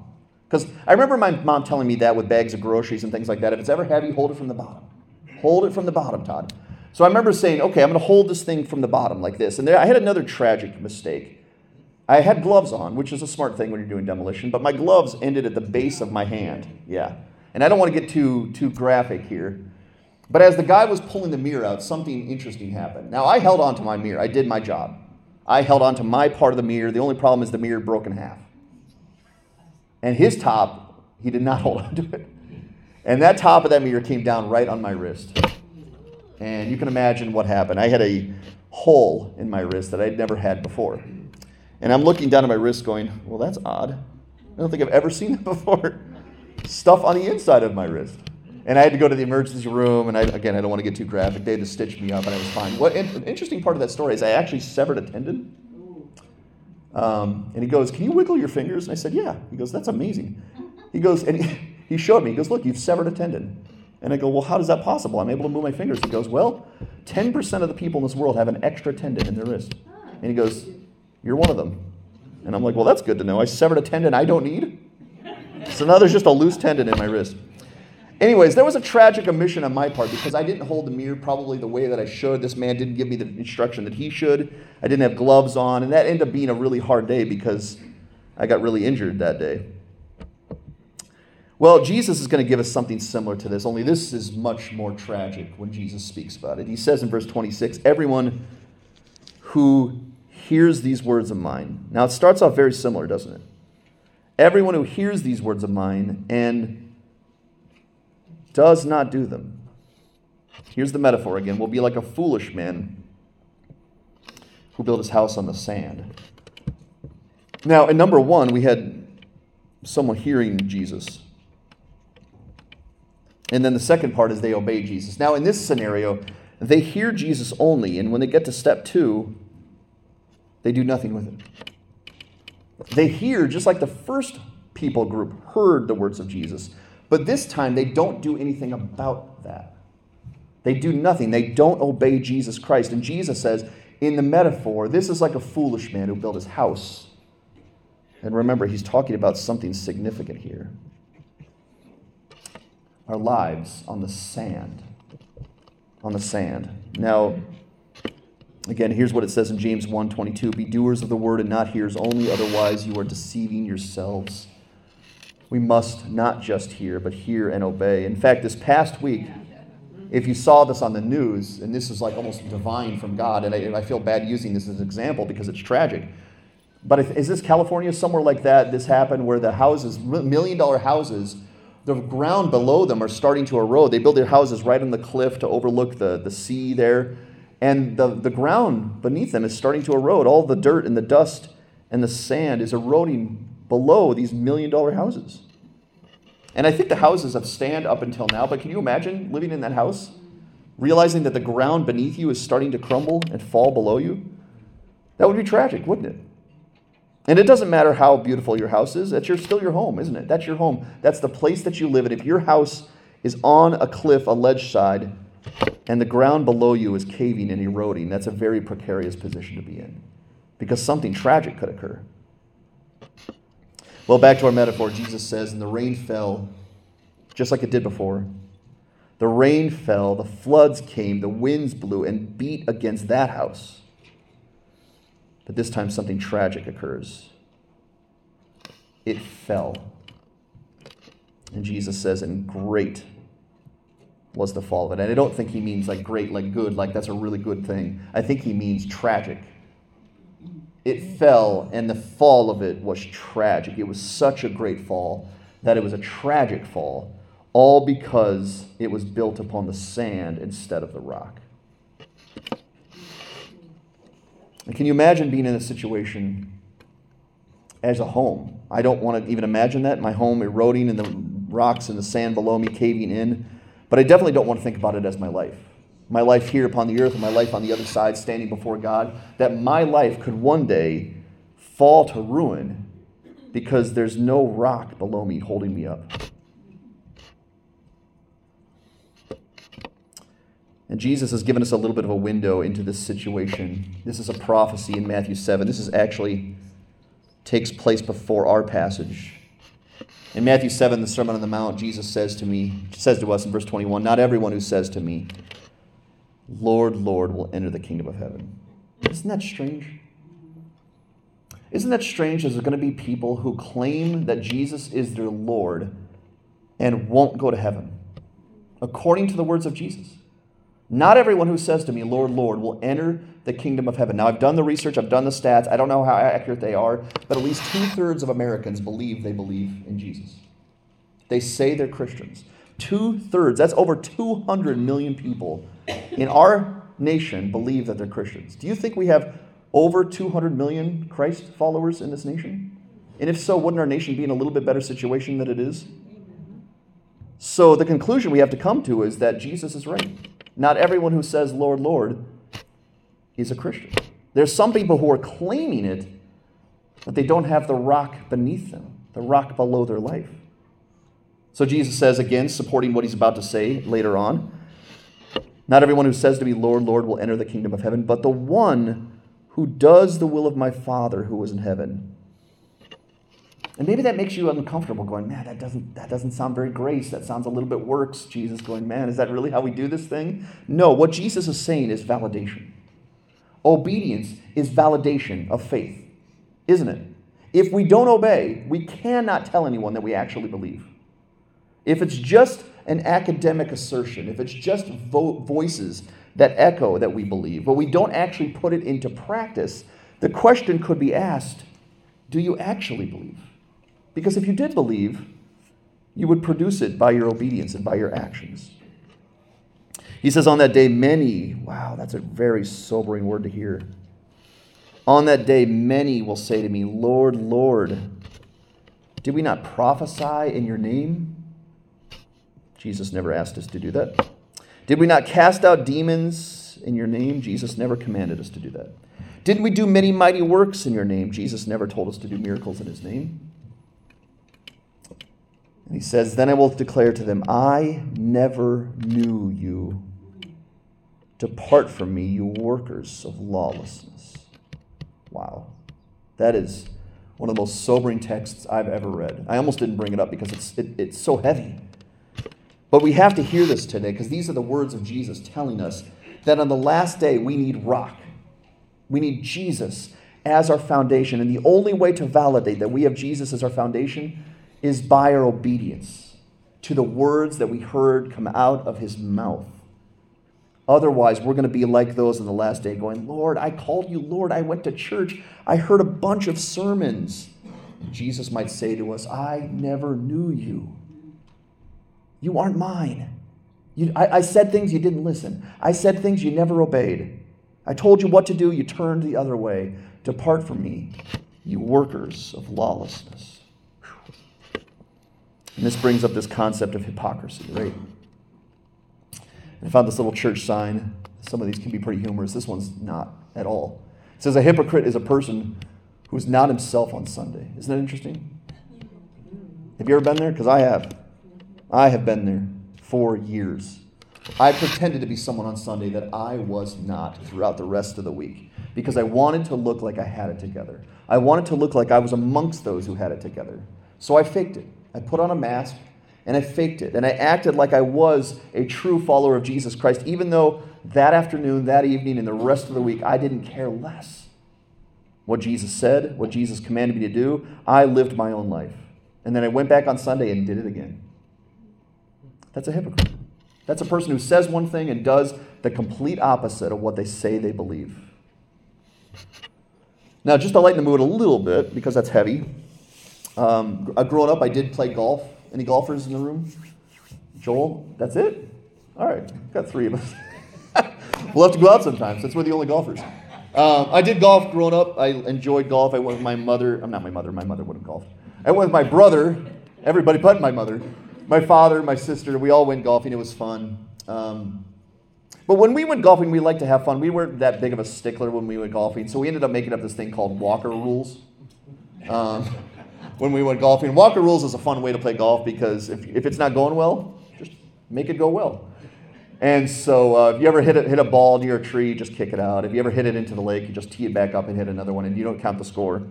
Because I remember my mom telling me that with bags of groceries and things like that. If it's ever heavy, hold it from the bottom. Hold it from the bottom, Todd. So I remember saying, okay, I'm going to hold this thing from the bottom like this. And there, I had another tragic mistake. I had gloves on, which is a smart thing when you're doing demolition, but my gloves ended at the base of my hand. Yeah. And I don't want to get too, too graphic here. But as the guy was pulling the mirror out, something interesting happened. Now, I held on to my mirror. I did my job. I held on to my part of the mirror. The only problem is the mirror broke in half. And his top, he did not hold on to it. And that top of that mirror came down right on my wrist. And you can imagine what happened. I had a hole in my wrist that I'd never had before. And I'm looking down at my wrist going, well, that's odd. I don't think I've ever seen that before. Stuff on the inside of my wrist. and I had to go to the emergency room. And I, again, I don't want to get too graphic. They had to stitch me up, and I was fine. What an interesting part of that story is I actually severed a tendon. Um, and he goes, "Can you wiggle your fingers?" And I said, "Yeah." He goes, "That's amazing." He goes, and he, he showed me. He goes, "Look, you've severed a tendon." And I go, "Well, how is that possible? I'm able to move my fingers." He goes, "Well, 10% of the people in this world have an extra tendon in their wrist." And he goes, "You're one of them." And I'm like, "Well, that's good to know. I severed a tendon I don't need." So now there's just a loose tendon in my wrist. Anyways, there was a tragic omission on my part because I didn't hold the mirror probably the way that I should. This man didn't give me the instruction that he should. I didn't have gloves on, and that ended up being a really hard day because I got really injured that day. Well, Jesus is going to give us something similar to this, only this is much more tragic when Jesus speaks about it. He says in verse 26 Everyone who hears these words of mine. Now, it starts off very similar, doesn't it? Everyone who hears these words of mine and does not do them. Here's the metaphor again will be like a foolish man who built his house on the sand. Now, in number one, we had someone hearing Jesus. And then the second part is they obey Jesus. Now, in this scenario, they hear Jesus only, and when they get to step two, they do nothing with it. They hear, just like the first people group heard the words of Jesus, but this time, they don't do anything about that. They do nothing. They don't obey Jesus Christ. And Jesus says, in the metaphor, this is like a foolish man who built his house. And remember, he's talking about something significant here our lives on the sand. On the sand. Now, again, here's what it says in James 1:22, "Be doers of the word and not hearers only, otherwise you are deceiving yourselves." we must not just hear, but hear and obey. In fact, this past week, if you saw this on the news, and this is like almost divine from God, and I, I feel bad using this as an example because it's tragic. But if, is this California somewhere like that? This happened where the houses, million dollar houses, the ground below them are starting to erode. They build their houses right on the cliff to overlook the, the sea there. And the, the ground beneath them is starting to erode. All the dirt and the dust and the sand is eroding below these million dollar houses. And I think the houses have stand up until now, but can you imagine living in that house? Realizing that the ground beneath you is starting to crumble and fall below you? That would be tragic, wouldn't it? And it doesn't matter how beautiful your house is, that's your, still your home, isn't it? That's your home. That's the place that you live in. If your house is on a cliff, a ledge side, and the ground below you is caving and eroding, that's a very precarious position to be in because something tragic could occur. Well, back to our metaphor, Jesus says, and the rain fell just like it did before. The rain fell, the floods came, the winds blew and beat against that house. But this time something tragic occurs. It fell. And Jesus says, and great was the fall of it. And I don't think he means like great, like good, like that's a really good thing. I think he means tragic it fell, and the fall of it was tragic. It was such a great fall that it was a tragic fall, all because it was built upon the sand instead of the rock. And can you imagine being in a situation as a home? I don't want to even imagine that. My home eroding and the rocks and the sand below me caving in. But I definitely don't want to think about it as my life my life here upon the earth and my life on the other side, standing before God, that my life could one day fall to ruin because there's no rock below me holding me up. And Jesus has given us a little bit of a window into this situation. This is a prophecy in Matthew 7. This is actually takes place before our passage. In Matthew 7, the Sermon on the Mount, Jesus says to me, says to us in verse 21, Not everyone who says to me, Lord, Lord, will enter the kingdom of heaven. Isn't that strange? Isn't that strange? There's going to be people who claim that Jesus is their Lord and won't go to heaven, according to the words of Jesus. Not everyone who says to me, Lord, Lord, will enter the kingdom of heaven. Now, I've done the research, I've done the stats. I don't know how accurate they are, but at least two thirds of Americans believe they believe in Jesus. They say they're Christians. Two thirds, that's over 200 million people in our nation believe that they're Christians. Do you think we have over 200 million Christ followers in this nation? And if so, wouldn't our nation be in a little bit better situation than it is? So the conclusion we have to come to is that Jesus is right. Not everyone who says, Lord, Lord, is a Christian. There's some people who are claiming it, but they don't have the rock beneath them, the rock below their life. So Jesus says, again, supporting what he's about to say later on Not everyone who says to me, Lord, Lord, will enter the kingdom of heaven, but the one who does the will of my Father who is in heaven. And maybe that makes you uncomfortable, going, man, that doesn't, that doesn't sound very grace. That sounds a little bit works. Jesus going, man, is that really how we do this thing? No, what Jesus is saying is validation. Obedience is validation of faith, isn't it? If we don't obey, we cannot tell anyone that we actually believe. If it's just an academic assertion, if it's just vo- voices that echo that we believe, but we don't actually put it into practice, the question could be asked do you actually believe? Because if you did believe, you would produce it by your obedience and by your actions. He says, On that day, many, wow, that's a very sobering word to hear. On that day, many will say to me, Lord, Lord, did we not prophesy in your name? Jesus never asked us to do that. Did we not cast out demons in your name? Jesus never commanded us to do that. Didn't we do many mighty works in your name? Jesus never told us to do miracles in his name. And he says, Then I will declare to them, I never knew you. Depart from me, you workers of lawlessness. Wow. That is one of the most sobering texts I've ever read. I almost didn't bring it up because it's, it, it's so heavy. But we have to hear this today because these are the words of Jesus telling us that on the last day we need rock. We need Jesus as our foundation. And the only way to validate that we have Jesus as our foundation is by our obedience to the words that we heard come out of his mouth. Otherwise, we're going to be like those in the last day going, Lord, I called you Lord. I went to church. I heard a bunch of sermons. Jesus might say to us, I never knew you. You aren't mine. You, I, I said things you didn't listen. I said things you never obeyed. I told you what to do, you turned the other way. Depart from me, you workers of lawlessness. And this brings up this concept of hypocrisy, right? I found this little church sign. Some of these can be pretty humorous. This one's not at all. It says, A hypocrite is a person who's not himself on Sunday. Isn't that interesting? Have you ever been there? Because I have. I have been there for years. I pretended to be someone on Sunday that I was not throughout the rest of the week because I wanted to look like I had it together. I wanted to look like I was amongst those who had it together. So I faked it. I put on a mask and I faked it. And I acted like I was a true follower of Jesus Christ, even though that afternoon, that evening, and the rest of the week, I didn't care less. What Jesus said, what Jesus commanded me to do, I lived my own life. And then I went back on Sunday and did it again. That's a hypocrite. That's a person who says one thing and does the complete opposite of what they say they believe. Now, just to lighten the mood a little bit, because that's heavy, um, growing up, I did play golf. Any golfers in the room? Joel? That's it? All right, got three of us. we'll have to go out sometimes. since we're the only golfers. Um, I did golf growing up. I enjoyed golf. I went with my mother. I'm not my mother. My mother would have golfed. I went with my brother. Everybody but my mother my father, my sister, we all went golfing. It was fun. Um, but when we went golfing, we liked to have fun. We weren't that big of a stickler when we went golfing, so we ended up making up this thing called Walker Rules. Um, when we went golfing, Walker Rules is a fun way to play golf because if, if it's not going well, just make it go well. And so uh, if you ever hit a, hit a ball near a tree, just kick it out. If you ever hit it into the lake, you just tee it back up and hit another one, and you don't count the score.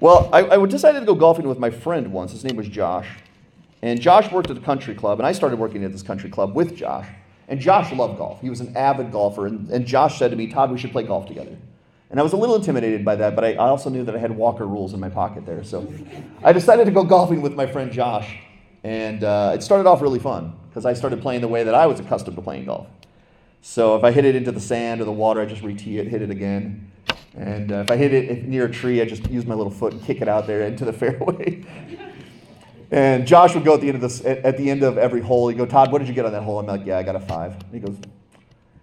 Well, I, I decided to go golfing with my friend once. His name was Josh. And Josh worked at a country club, and I started working at this country club with Josh. And Josh loved golf. He was an avid golfer. And, and Josh said to me, Todd, we should play golf together. And I was a little intimidated by that, but I, also knew that I had Walker rules in my pocket there. So I decided to go golfing with my friend Josh. And uh, it started off really fun because I started playing the way that I was accustomed to playing golf. So if I hit it into the sand or the water, I just re-tee it, hit it again. And uh, if I hit it near a tree, I just use my little foot and kick it out there into the fairway. And Josh would go at the end of this, at the end of every hole. He'd go, Todd, what did you get on that hole? I'm like, yeah, I got a five. And he goes,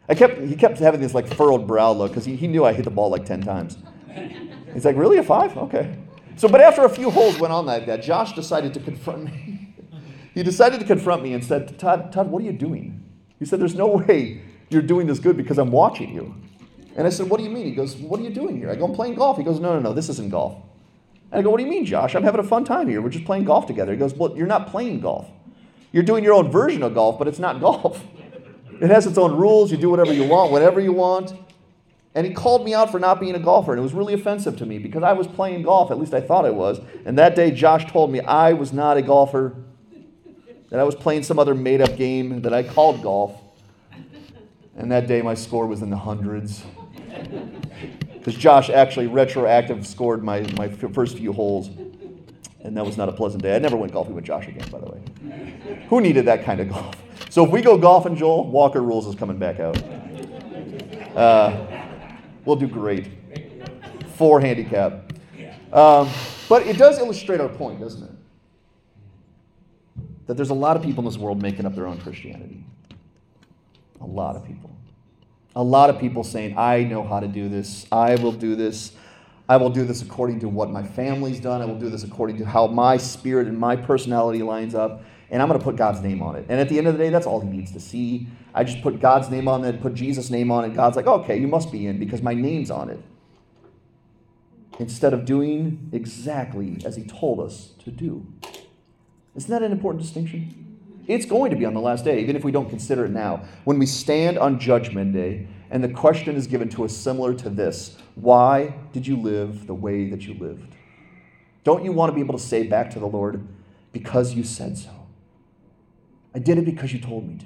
I kept, he kept having this like furrowed brow look because he, he knew I hit the ball like 10 times. He's like, really, a five? Okay. So, but after a few holes went on like that, Josh decided to confront me. he decided to confront me and said, Todd, Todd, what are you doing? He said, There's no way you're doing this good because I'm watching you. And I said, What do you mean? He goes, What are you doing here? I go, I'm playing golf. He goes, No, no, no, this isn't golf. And I go, What do you mean, Josh? I'm having a fun time here. We're just playing golf together. He goes, Well, you're not playing golf. You're doing your own version of golf, but it's not golf. It has its own rules. You do whatever you want, whatever you want. And he called me out for not being a golfer, and it was really offensive to me because I was playing golf, at least I thought I was. And that day, Josh told me I was not a golfer, that I was playing some other made up game that I called golf. And that day, my score was in the hundreds. Because Josh actually retroactive scored my, my first few holes. And that was not a pleasant day. I never went golfing with Josh again, by the way. Who needed that kind of golf? So if we go golfing, Joel, Walker Rules is coming back out. Uh, we'll do great. Four handicap. Um, but it does illustrate our point, doesn't it? That there's a lot of people in this world making up their own Christianity. A lot of people. A lot of people saying, I know how to do this. I will do this. I will do this according to what my family's done. I will do this according to how my spirit and my personality lines up. And I'm going to put God's name on it. And at the end of the day, that's all he needs to see. I just put God's name on it, put Jesus' name on it. God's like, okay, you must be in because my name's on it. Instead of doing exactly as he told us to do. Isn't that an important distinction? It's going to be on the last day, even if we don't consider it now. When we stand on Judgment Day, and the question is given to us similar to this Why did you live the way that you lived? Don't you want to be able to say back to the Lord, Because you said so? I did it because you told me to.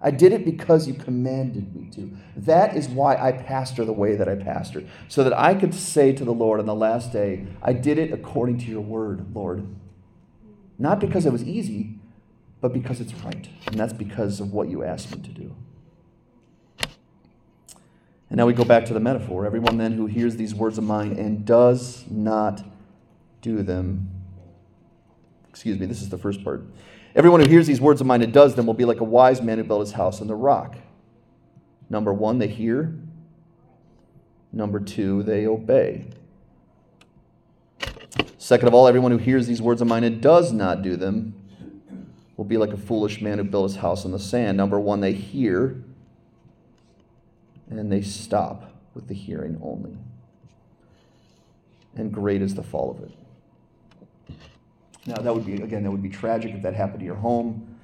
I did it because you commanded me to. That is why I pastor the way that I pastor, so that I could say to the Lord on the last day, I did it according to your word, Lord. Not because it was easy, but because it's right. And that's because of what you asked me to do. And now we go back to the metaphor. Everyone then who hears these words of mine and does not do them. Excuse me, this is the first part. Everyone who hears these words of mine and does them will be like a wise man who built his house on the rock. Number one, they hear. Number two, they obey. Second of all, everyone who hears these words of mine and does not do them will be like a foolish man who built his house on the sand. Number one, they hear and they stop with the hearing only. And great is the fall of it. Now, that would be, again, that would be tragic if that happened to your home.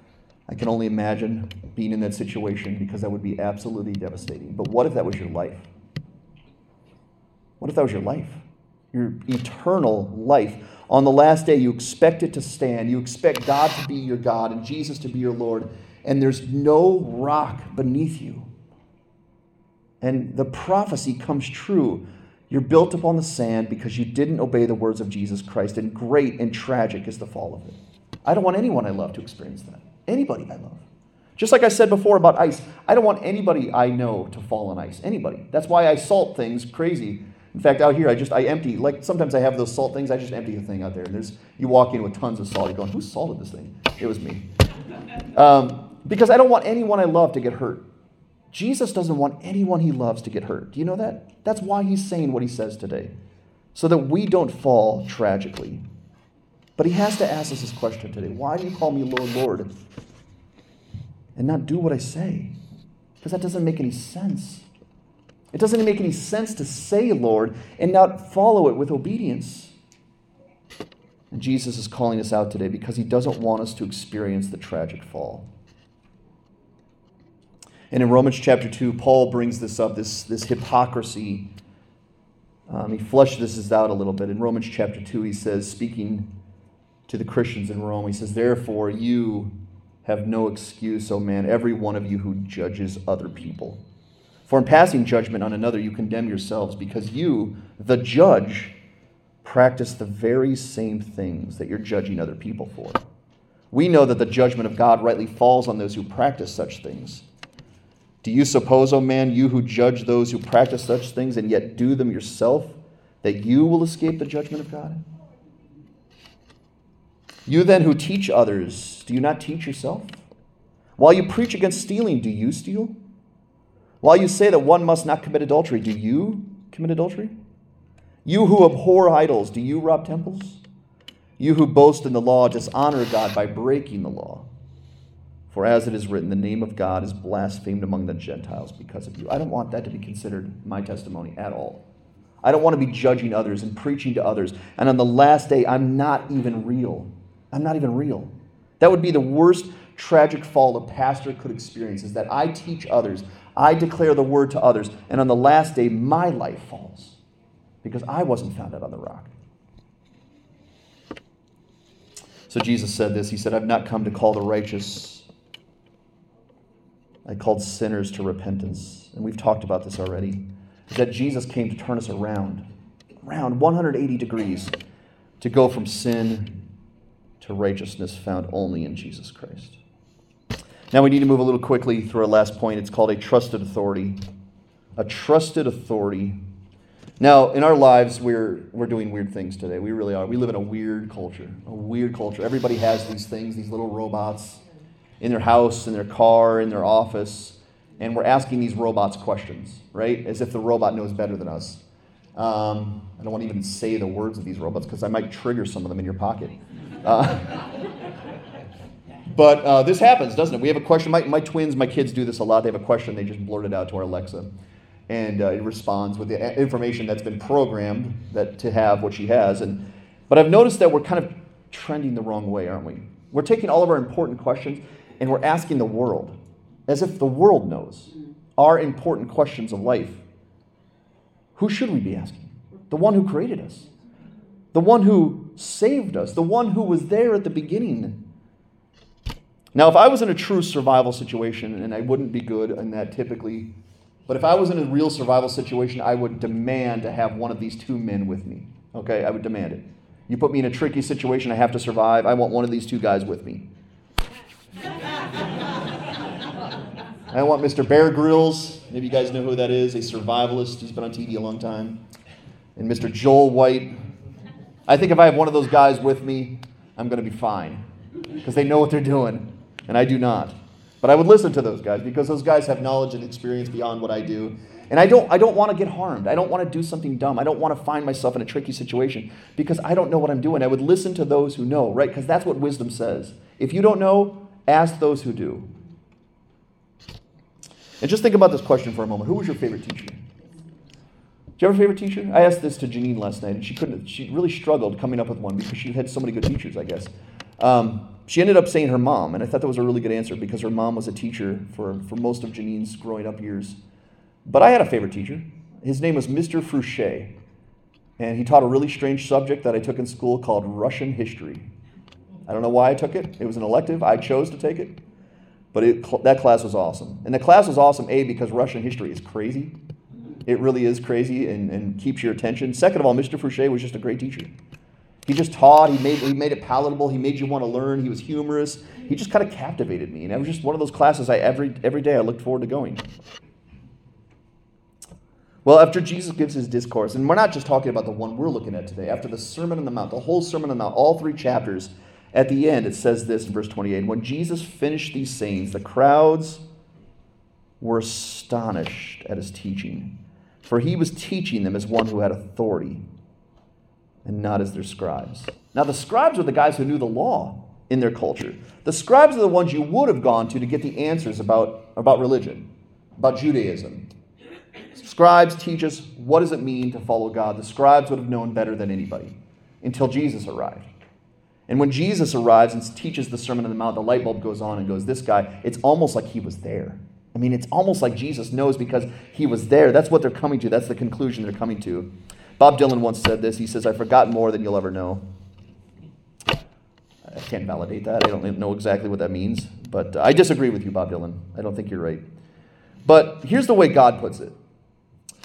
I can only imagine being in that situation because that would be absolutely devastating. But what if that was your life? What if that was your life? Your eternal life on the last day, you expect it to stand. You expect God to be your God and Jesus to be your Lord, and there's no rock beneath you. And the prophecy comes true. You're built upon the sand because you didn't obey the words of Jesus Christ, and great and tragic is the fall of it. I don't want anyone I love to experience that. Anybody I love. Just like I said before about ice, I don't want anybody I know to fall on ice. Anybody. That's why I salt things crazy in fact, out here, I just I empty like sometimes I have those salt things. I just empty the thing out there, and there's you walk in with tons of salt. You're going, who salted this thing? It was me, um, because I don't want anyone I love to get hurt. Jesus doesn't want anyone he loves to get hurt. Do you know that? That's why he's saying what he says today, so that we don't fall tragically. But he has to ask us this question today: Why do you call me Lord, Lord, and not do what I say? Because that doesn't make any sense. It doesn't make any sense to say Lord and not follow it with obedience. And Jesus is calling us out today because he doesn't want us to experience the tragic fall. And in Romans chapter 2, Paul brings this up, this, this hypocrisy. Um, he fleshes this out a little bit. In Romans chapter 2, he says, speaking to the Christians in Rome, he says, Therefore, you have no excuse, O man, every one of you who judges other people. For in passing judgment on another, you condemn yourselves, because you, the judge, practice the very same things that you're judging other people for. We know that the judgment of God rightly falls on those who practice such things. Do you suppose, O oh man, you who judge those who practice such things and yet do them yourself, that you will escape the judgment of God? You then who teach others, do you not teach yourself? While you preach against stealing, do you steal? While you say that one must not commit adultery, do you commit adultery? You who abhor idols, do you rob temples? You who boast in the law dishonor God by breaking the law. For as it is written, the name of God is blasphemed among the Gentiles because of you. I don't want that to be considered my testimony at all. I don't want to be judging others and preaching to others. And on the last day, I'm not even real. I'm not even real. That would be the worst tragic fall a pastor could experience is that I teach others, I declare the word to others, and on the last day, my life falls because I wasn't founded on the rock. So Jesus said this He said, I've not come to call the righteous, called sinners to repentance. And we've talked about this already. That Jesus came to turn us around, around 180 degrees, to go from sin to righteousness found only in Jesus Christ. Now we need to move a little quickly through our last point. It's called a trusted authority. A trusted authority now, in our lives, we're, we're doing weird things today. We really are. We live in a weird culture, a weird culture. Everybody has these things, these little robots in their house, in their car, in their office, and we're asking these robots questions, right? As if the robot knows better than us. Um, I don't want to even say the words of these robots because I might trigger some of them in your pocket. Uh, but uh, this happens, doesn't it? We have a question. My, my twins, my kids do this a lot. They have a question, they just blurt it out to our Alexa and uh, it responds with the information that's been programmed that to have what she has. And but I've noticed that we're kind of trending the wrong way, aren't we? We're taking all of our important questions and we're asking the world as if the world knows our important questions of life. Who should we be asking? The one who created us, the one who saved us, the one who was there at the beginning. Now, if I was in a true survival situation, and I wouldn't be good in that typically but if I was in a real survival situation, I would demand to have one of these two men with me. Okay, I would demand it. You put me in a tricky situation, I have to survive. I want one of these two guys with me. I want Mr. Bear Grylls. Maybe you guys know who that is, a survivalist. He's been on TV a long time. And Mr. Joel White. I think if I have one of those guys with me, I'm going to be fine because they know what they're doing, and I do not. But I would listen to those guys because those guys have knowledge and experience beyond what I do. And I don't, I don't want to get harmed. I don't want to do something dumb. I don't want to find myself in a tricky situation because I don't know what I'm doing. I would listen to those who know, right? Because that's what wisdom says. If you don't know, ask those who do. And just think about this question for a moment. Who was your favorite teacher? Do you have a favorite teacher? I asked this to Janine last night, and she couldn't. She really struggled coming up with one because she had so many good teachers, I guess. Um, she ended up saying her mom, and I thought that was a really good answer because her mom was a teacher for, for most of Janine's growing up years. But I had a favorite teacher. His name was Mr. Frouchet, and he taught a really strange subject that I took in school called Russian history. I don't know why I took it. It was an elective. I chose to take it. But it, that class was awesome. And the class was awesome, A, because Russian history is crazy. It really is crazy and, and keeps your attention. Second of all, Mr. Frouchet was just a great teacher. He just taught, he made, he made it palatable, he made you want to learn, he was humorous. He just kind of captivated me. And it was just one of those classes I every, every day I looked forward to going. Well, after Jesus gives his discourse, and we're not just talking about the one we're looking at today, after the Sermon on the Mount, the whole Sermon on the Mount, all three chapters, at the end it says this in verse 28 When Jesus finished these sayings, the crowds were astonished at his teaching, for he was teaching them as one who had authority and not as their scribes. Now, the scribes were the guys who knew the law in their culture. The scribes are the ones you would have gone to to get the answers about, about religion, about Judaism. Scribes teach us what does it mean to follow God. The scribes would have known better than anybody until Jesus arrived. And when Jesus arrives and teaches the Sermon on the Mount, the light bulb goes on and goes, This guy, it's almost like he was there. I mean, it's almost like Jesus knows because he was there. That's what they're coming to. That's the conclusion they're coming to. Bob Dylan once said this. He says, I've forgotten more than you'll ever know. I can't validate that. I don't know exactly what that means. But uh, I disagree with you, Bob Dylan. I don't think you're right. But here's the way God puts it.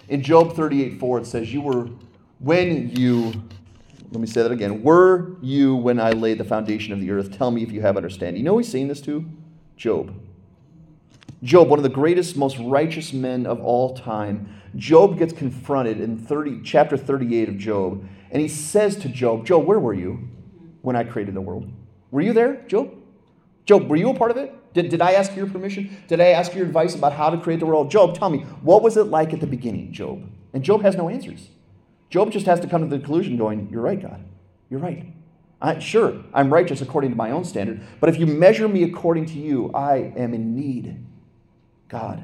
In Job 38 4, it says, You were when you, let me say that again, were you when I laid the foundation of the earth? Tell me if you have understanding. You know he's saying this to? Job. Job, one of the greatest, most righteous men of all time, Job gets confronted in 30, chapter 38 of Job, and he says to Job, Job, where were you when I created the world? Were you there, Job? Job, were you a part of it? Did, did I ask your permission? Did I ask your advice about how to create the world? Job, tell me, what was it like at the beginning, Job? And Job has no answers. Job just has to come to the conclusion going, You're right, God. You're right. I, sure, I'm righteous according to my own standard, but if you measure me according to you, I am in need. God,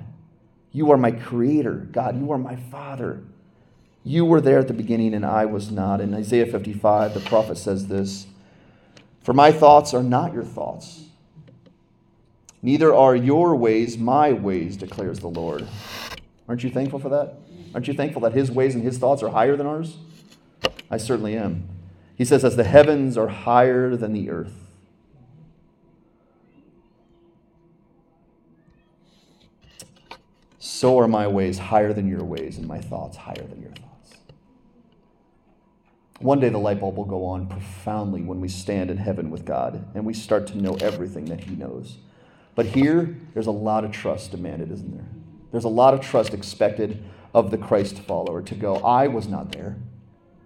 you are my creator. God, you are my father. You were there at the beginning and I was not. In Isaiah 55, the prophet says this For my thoughts are not your thoughts, neither are your ways my ways, declares the Lord. Aren't you thankful for that? Aren't you thankful that his ways and his thoughts are higher than ours? I certainly am. He says, As the heavens are higher than the earth. So are my ways higher than your ways, and my thoughts higher than your thoughts. One day the light bulb will go on profoundly when we stand in heaven with God and we start to know everything that He knows. But here, there's a lot of trust demanded, isn't there? There's a lot of trust expected of the Christ follower to go, I was not there.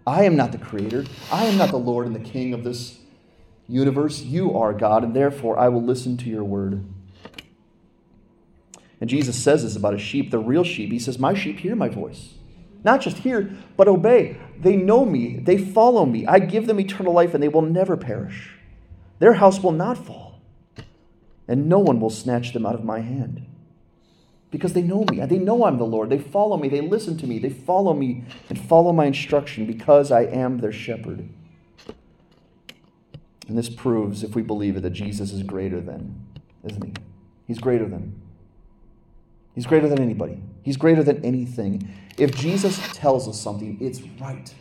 I am not the creator. I am not the Lord and the King of this universe. You are God, and therefore I will listen to your word. And Jesus says this about a sheep, the real sheep. He says, My sheep hear my voice. Not just hear, but obey. They know me, they follow me. I give them eternal life, and they will never perish. Their house will not fall, and no one will snatch them out of my hand. Because they know me. They know I'm the Lord. They follow me. They listen to me. They follow me and follow my instruction because I am their shepherd. And this proves, if we believe it, that Jesus is greater than, isn't he? He's greater than. He's greater than anybody. He's greater than anything. If Jesus tells us something, it's right.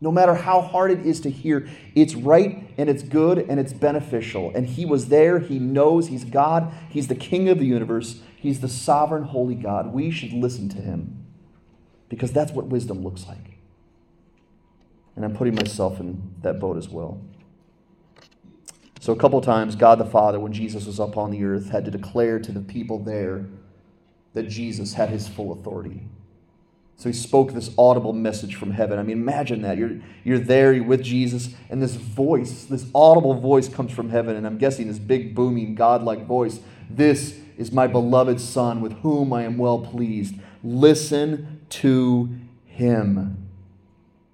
No matter how hard it is to hear, it's right and it's good and it's beneficial. And He was there. He knows He's God. He's the King of the universe. He's the sovereign, holy God. We should listen to Him because that's what wisdom looks like. And I'm putting myself in that boat as well. So, a couple times, God the Father, when Jesus was up on the earth, had to declare to the people there that Jesus had his full authority. So he spoke this audible message from heaven. I mean, imagine that. You're, you're there, you're with Jesus, and this voice, this audible voice comes from heaven, and I'm guessing this big, booming, godlike voice. This is my beloved Son with whom I am well pleased. Listen to him.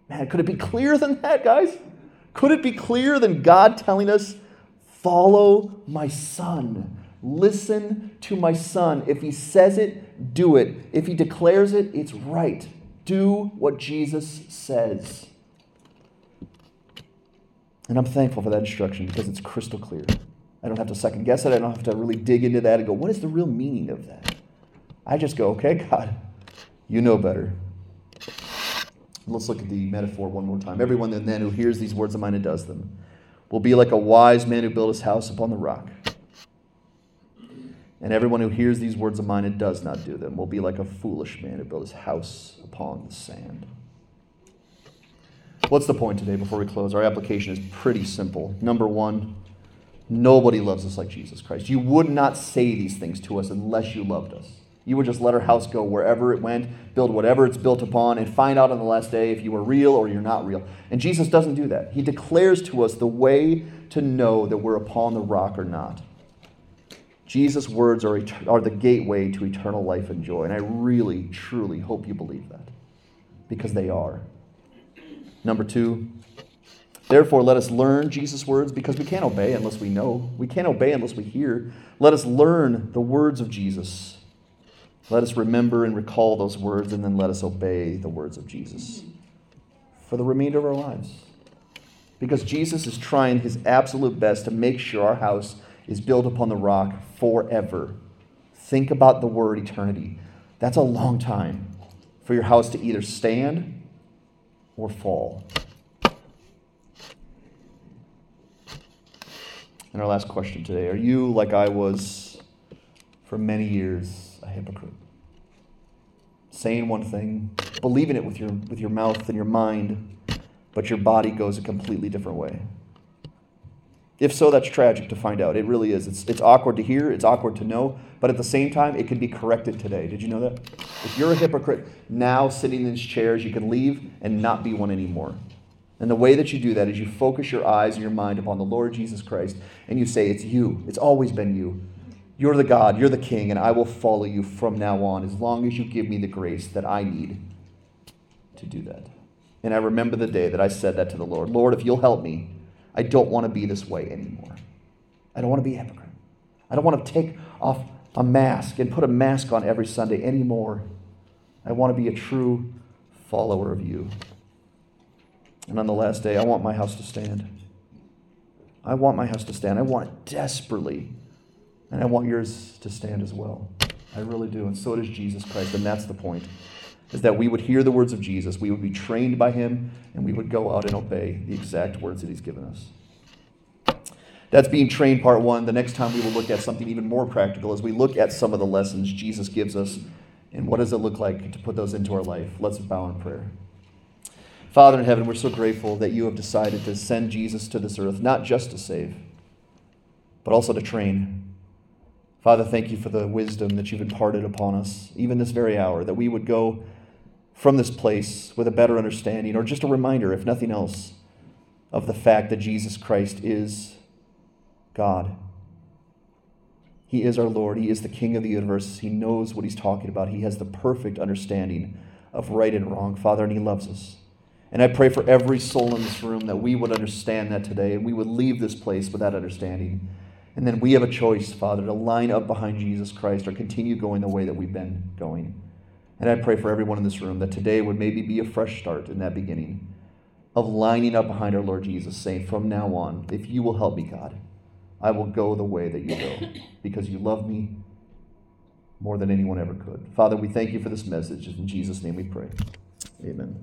Man, could it be clearer than that, guys? Could it be clearer than God telling us, follow my Son? Listen to my son. If he says it, do it. If he declares it, it's right. Do what Jesus says. And I'm thankful for that instruction because it's crystal clear. I don't have to second guess it. I don't have to really dig into that and go, what is the real meaning of that? I just go, okay, God, you know better. Let's look at the metaphor one more time. Everyone then who hears these words of mine and does them will be like a wise man who built his house upon the rock. And everyone who hears these words of mine and does not do them will be like a foolish man who built his house upon the sand. What's the point today before we close? Our application is pretty simple. Number one, nobody loves us like Jesus Christ. You would not say these things to us unless you loved us. You would just let our house go wherever it went, build whatever it's built upon, and find out on the last day if you were real or you're not real. And Jesus doesn't do that. He declares to us the way to know that we're upon the rock or not. Jesus' words are, are the gateway to eternal life and joy. And I really, truly hope you believe that because they are. Number two, therefore, let us learn Jesus' words because we can't obey unless we know. We can't obey unless we hear. Let us learn the words of Jesus. Let us remember and recall those words, and then let us obey the words of Jesus for the remainder of our lives. Because Jesus is trying his absolute best to make sure our house is built upon the rock forever. Think about the word eternity. That's a long time for your house to either stand or fall. And our last question today Are you, like I was for many years, a hypocrite? Saying one thing, believing it with your, with your mouth and your mind, but your body goes a completely different way. If so, that's tragic to find out. It really is. It's, it's awkward to hear, it's awkward to know, but at the same time, it can be corrected today. Did you know that? If you're a hypocrite now sitting in these chairs, you can leave and not be one anymore. And the way that you do that is you focus your eyes and your mind upon the Lord Jesus Christ and you say, It's you. It's always been you. You're the God, you're the King, and I will follow you from now on as long as you give me the grace that I need to do that. And I remember the day that I said that to the Lord Lord, if you'll help me, I don't want to be this way anymore. I don't want to be a hypocrite. I don't want to take off a mask and put a mask on every Sunday anymore. I want to be a true follower of you. And on the last day, I want my house to stand. I want my house to stand. I want it desperately. And I want yours to stand as well. I really do. And so does Jesus Christ. And that's the point. Is that we would hear the words of Jesus, we would be trained by him, and we would go out and obey the exact words that he's given us. That's being trained, part one. The next time we will look at something even more practical as we look at some of the lessons Jesus gives us and what does it look like to put those into our life. Let's bow in prayer. Father in heaven, we're so grateful that you have decided to send Jesus to this earth, not just to save, but also to train. Father, thank you for the wisdom that you've imparted upon us, even this very hour, that we would go from this place with a better understanding, or just a reminder, if nothing else, of the fact that Jesus Christ is God. He is our Lord. He is the King of the universe. He knows what He's talking about. He has the perfect understanding of right and wrong, Father, and He loves us. And I pray for every soul in this room that we would understand that today and we would leave this place with that understanding. And then we have a choice, Father, to line up behind Jesus Christ or continue going the way that we've been going. And I pray for everyone in this room that today would maybe be a fresh start in that beginning of lining up behind our Lord Jesus, saying, From now on, if you will help me, God, I will go the way that you go because you love me more than anyone ever could. Father, we thank you for this message. In Jesus' name we pray. Amen.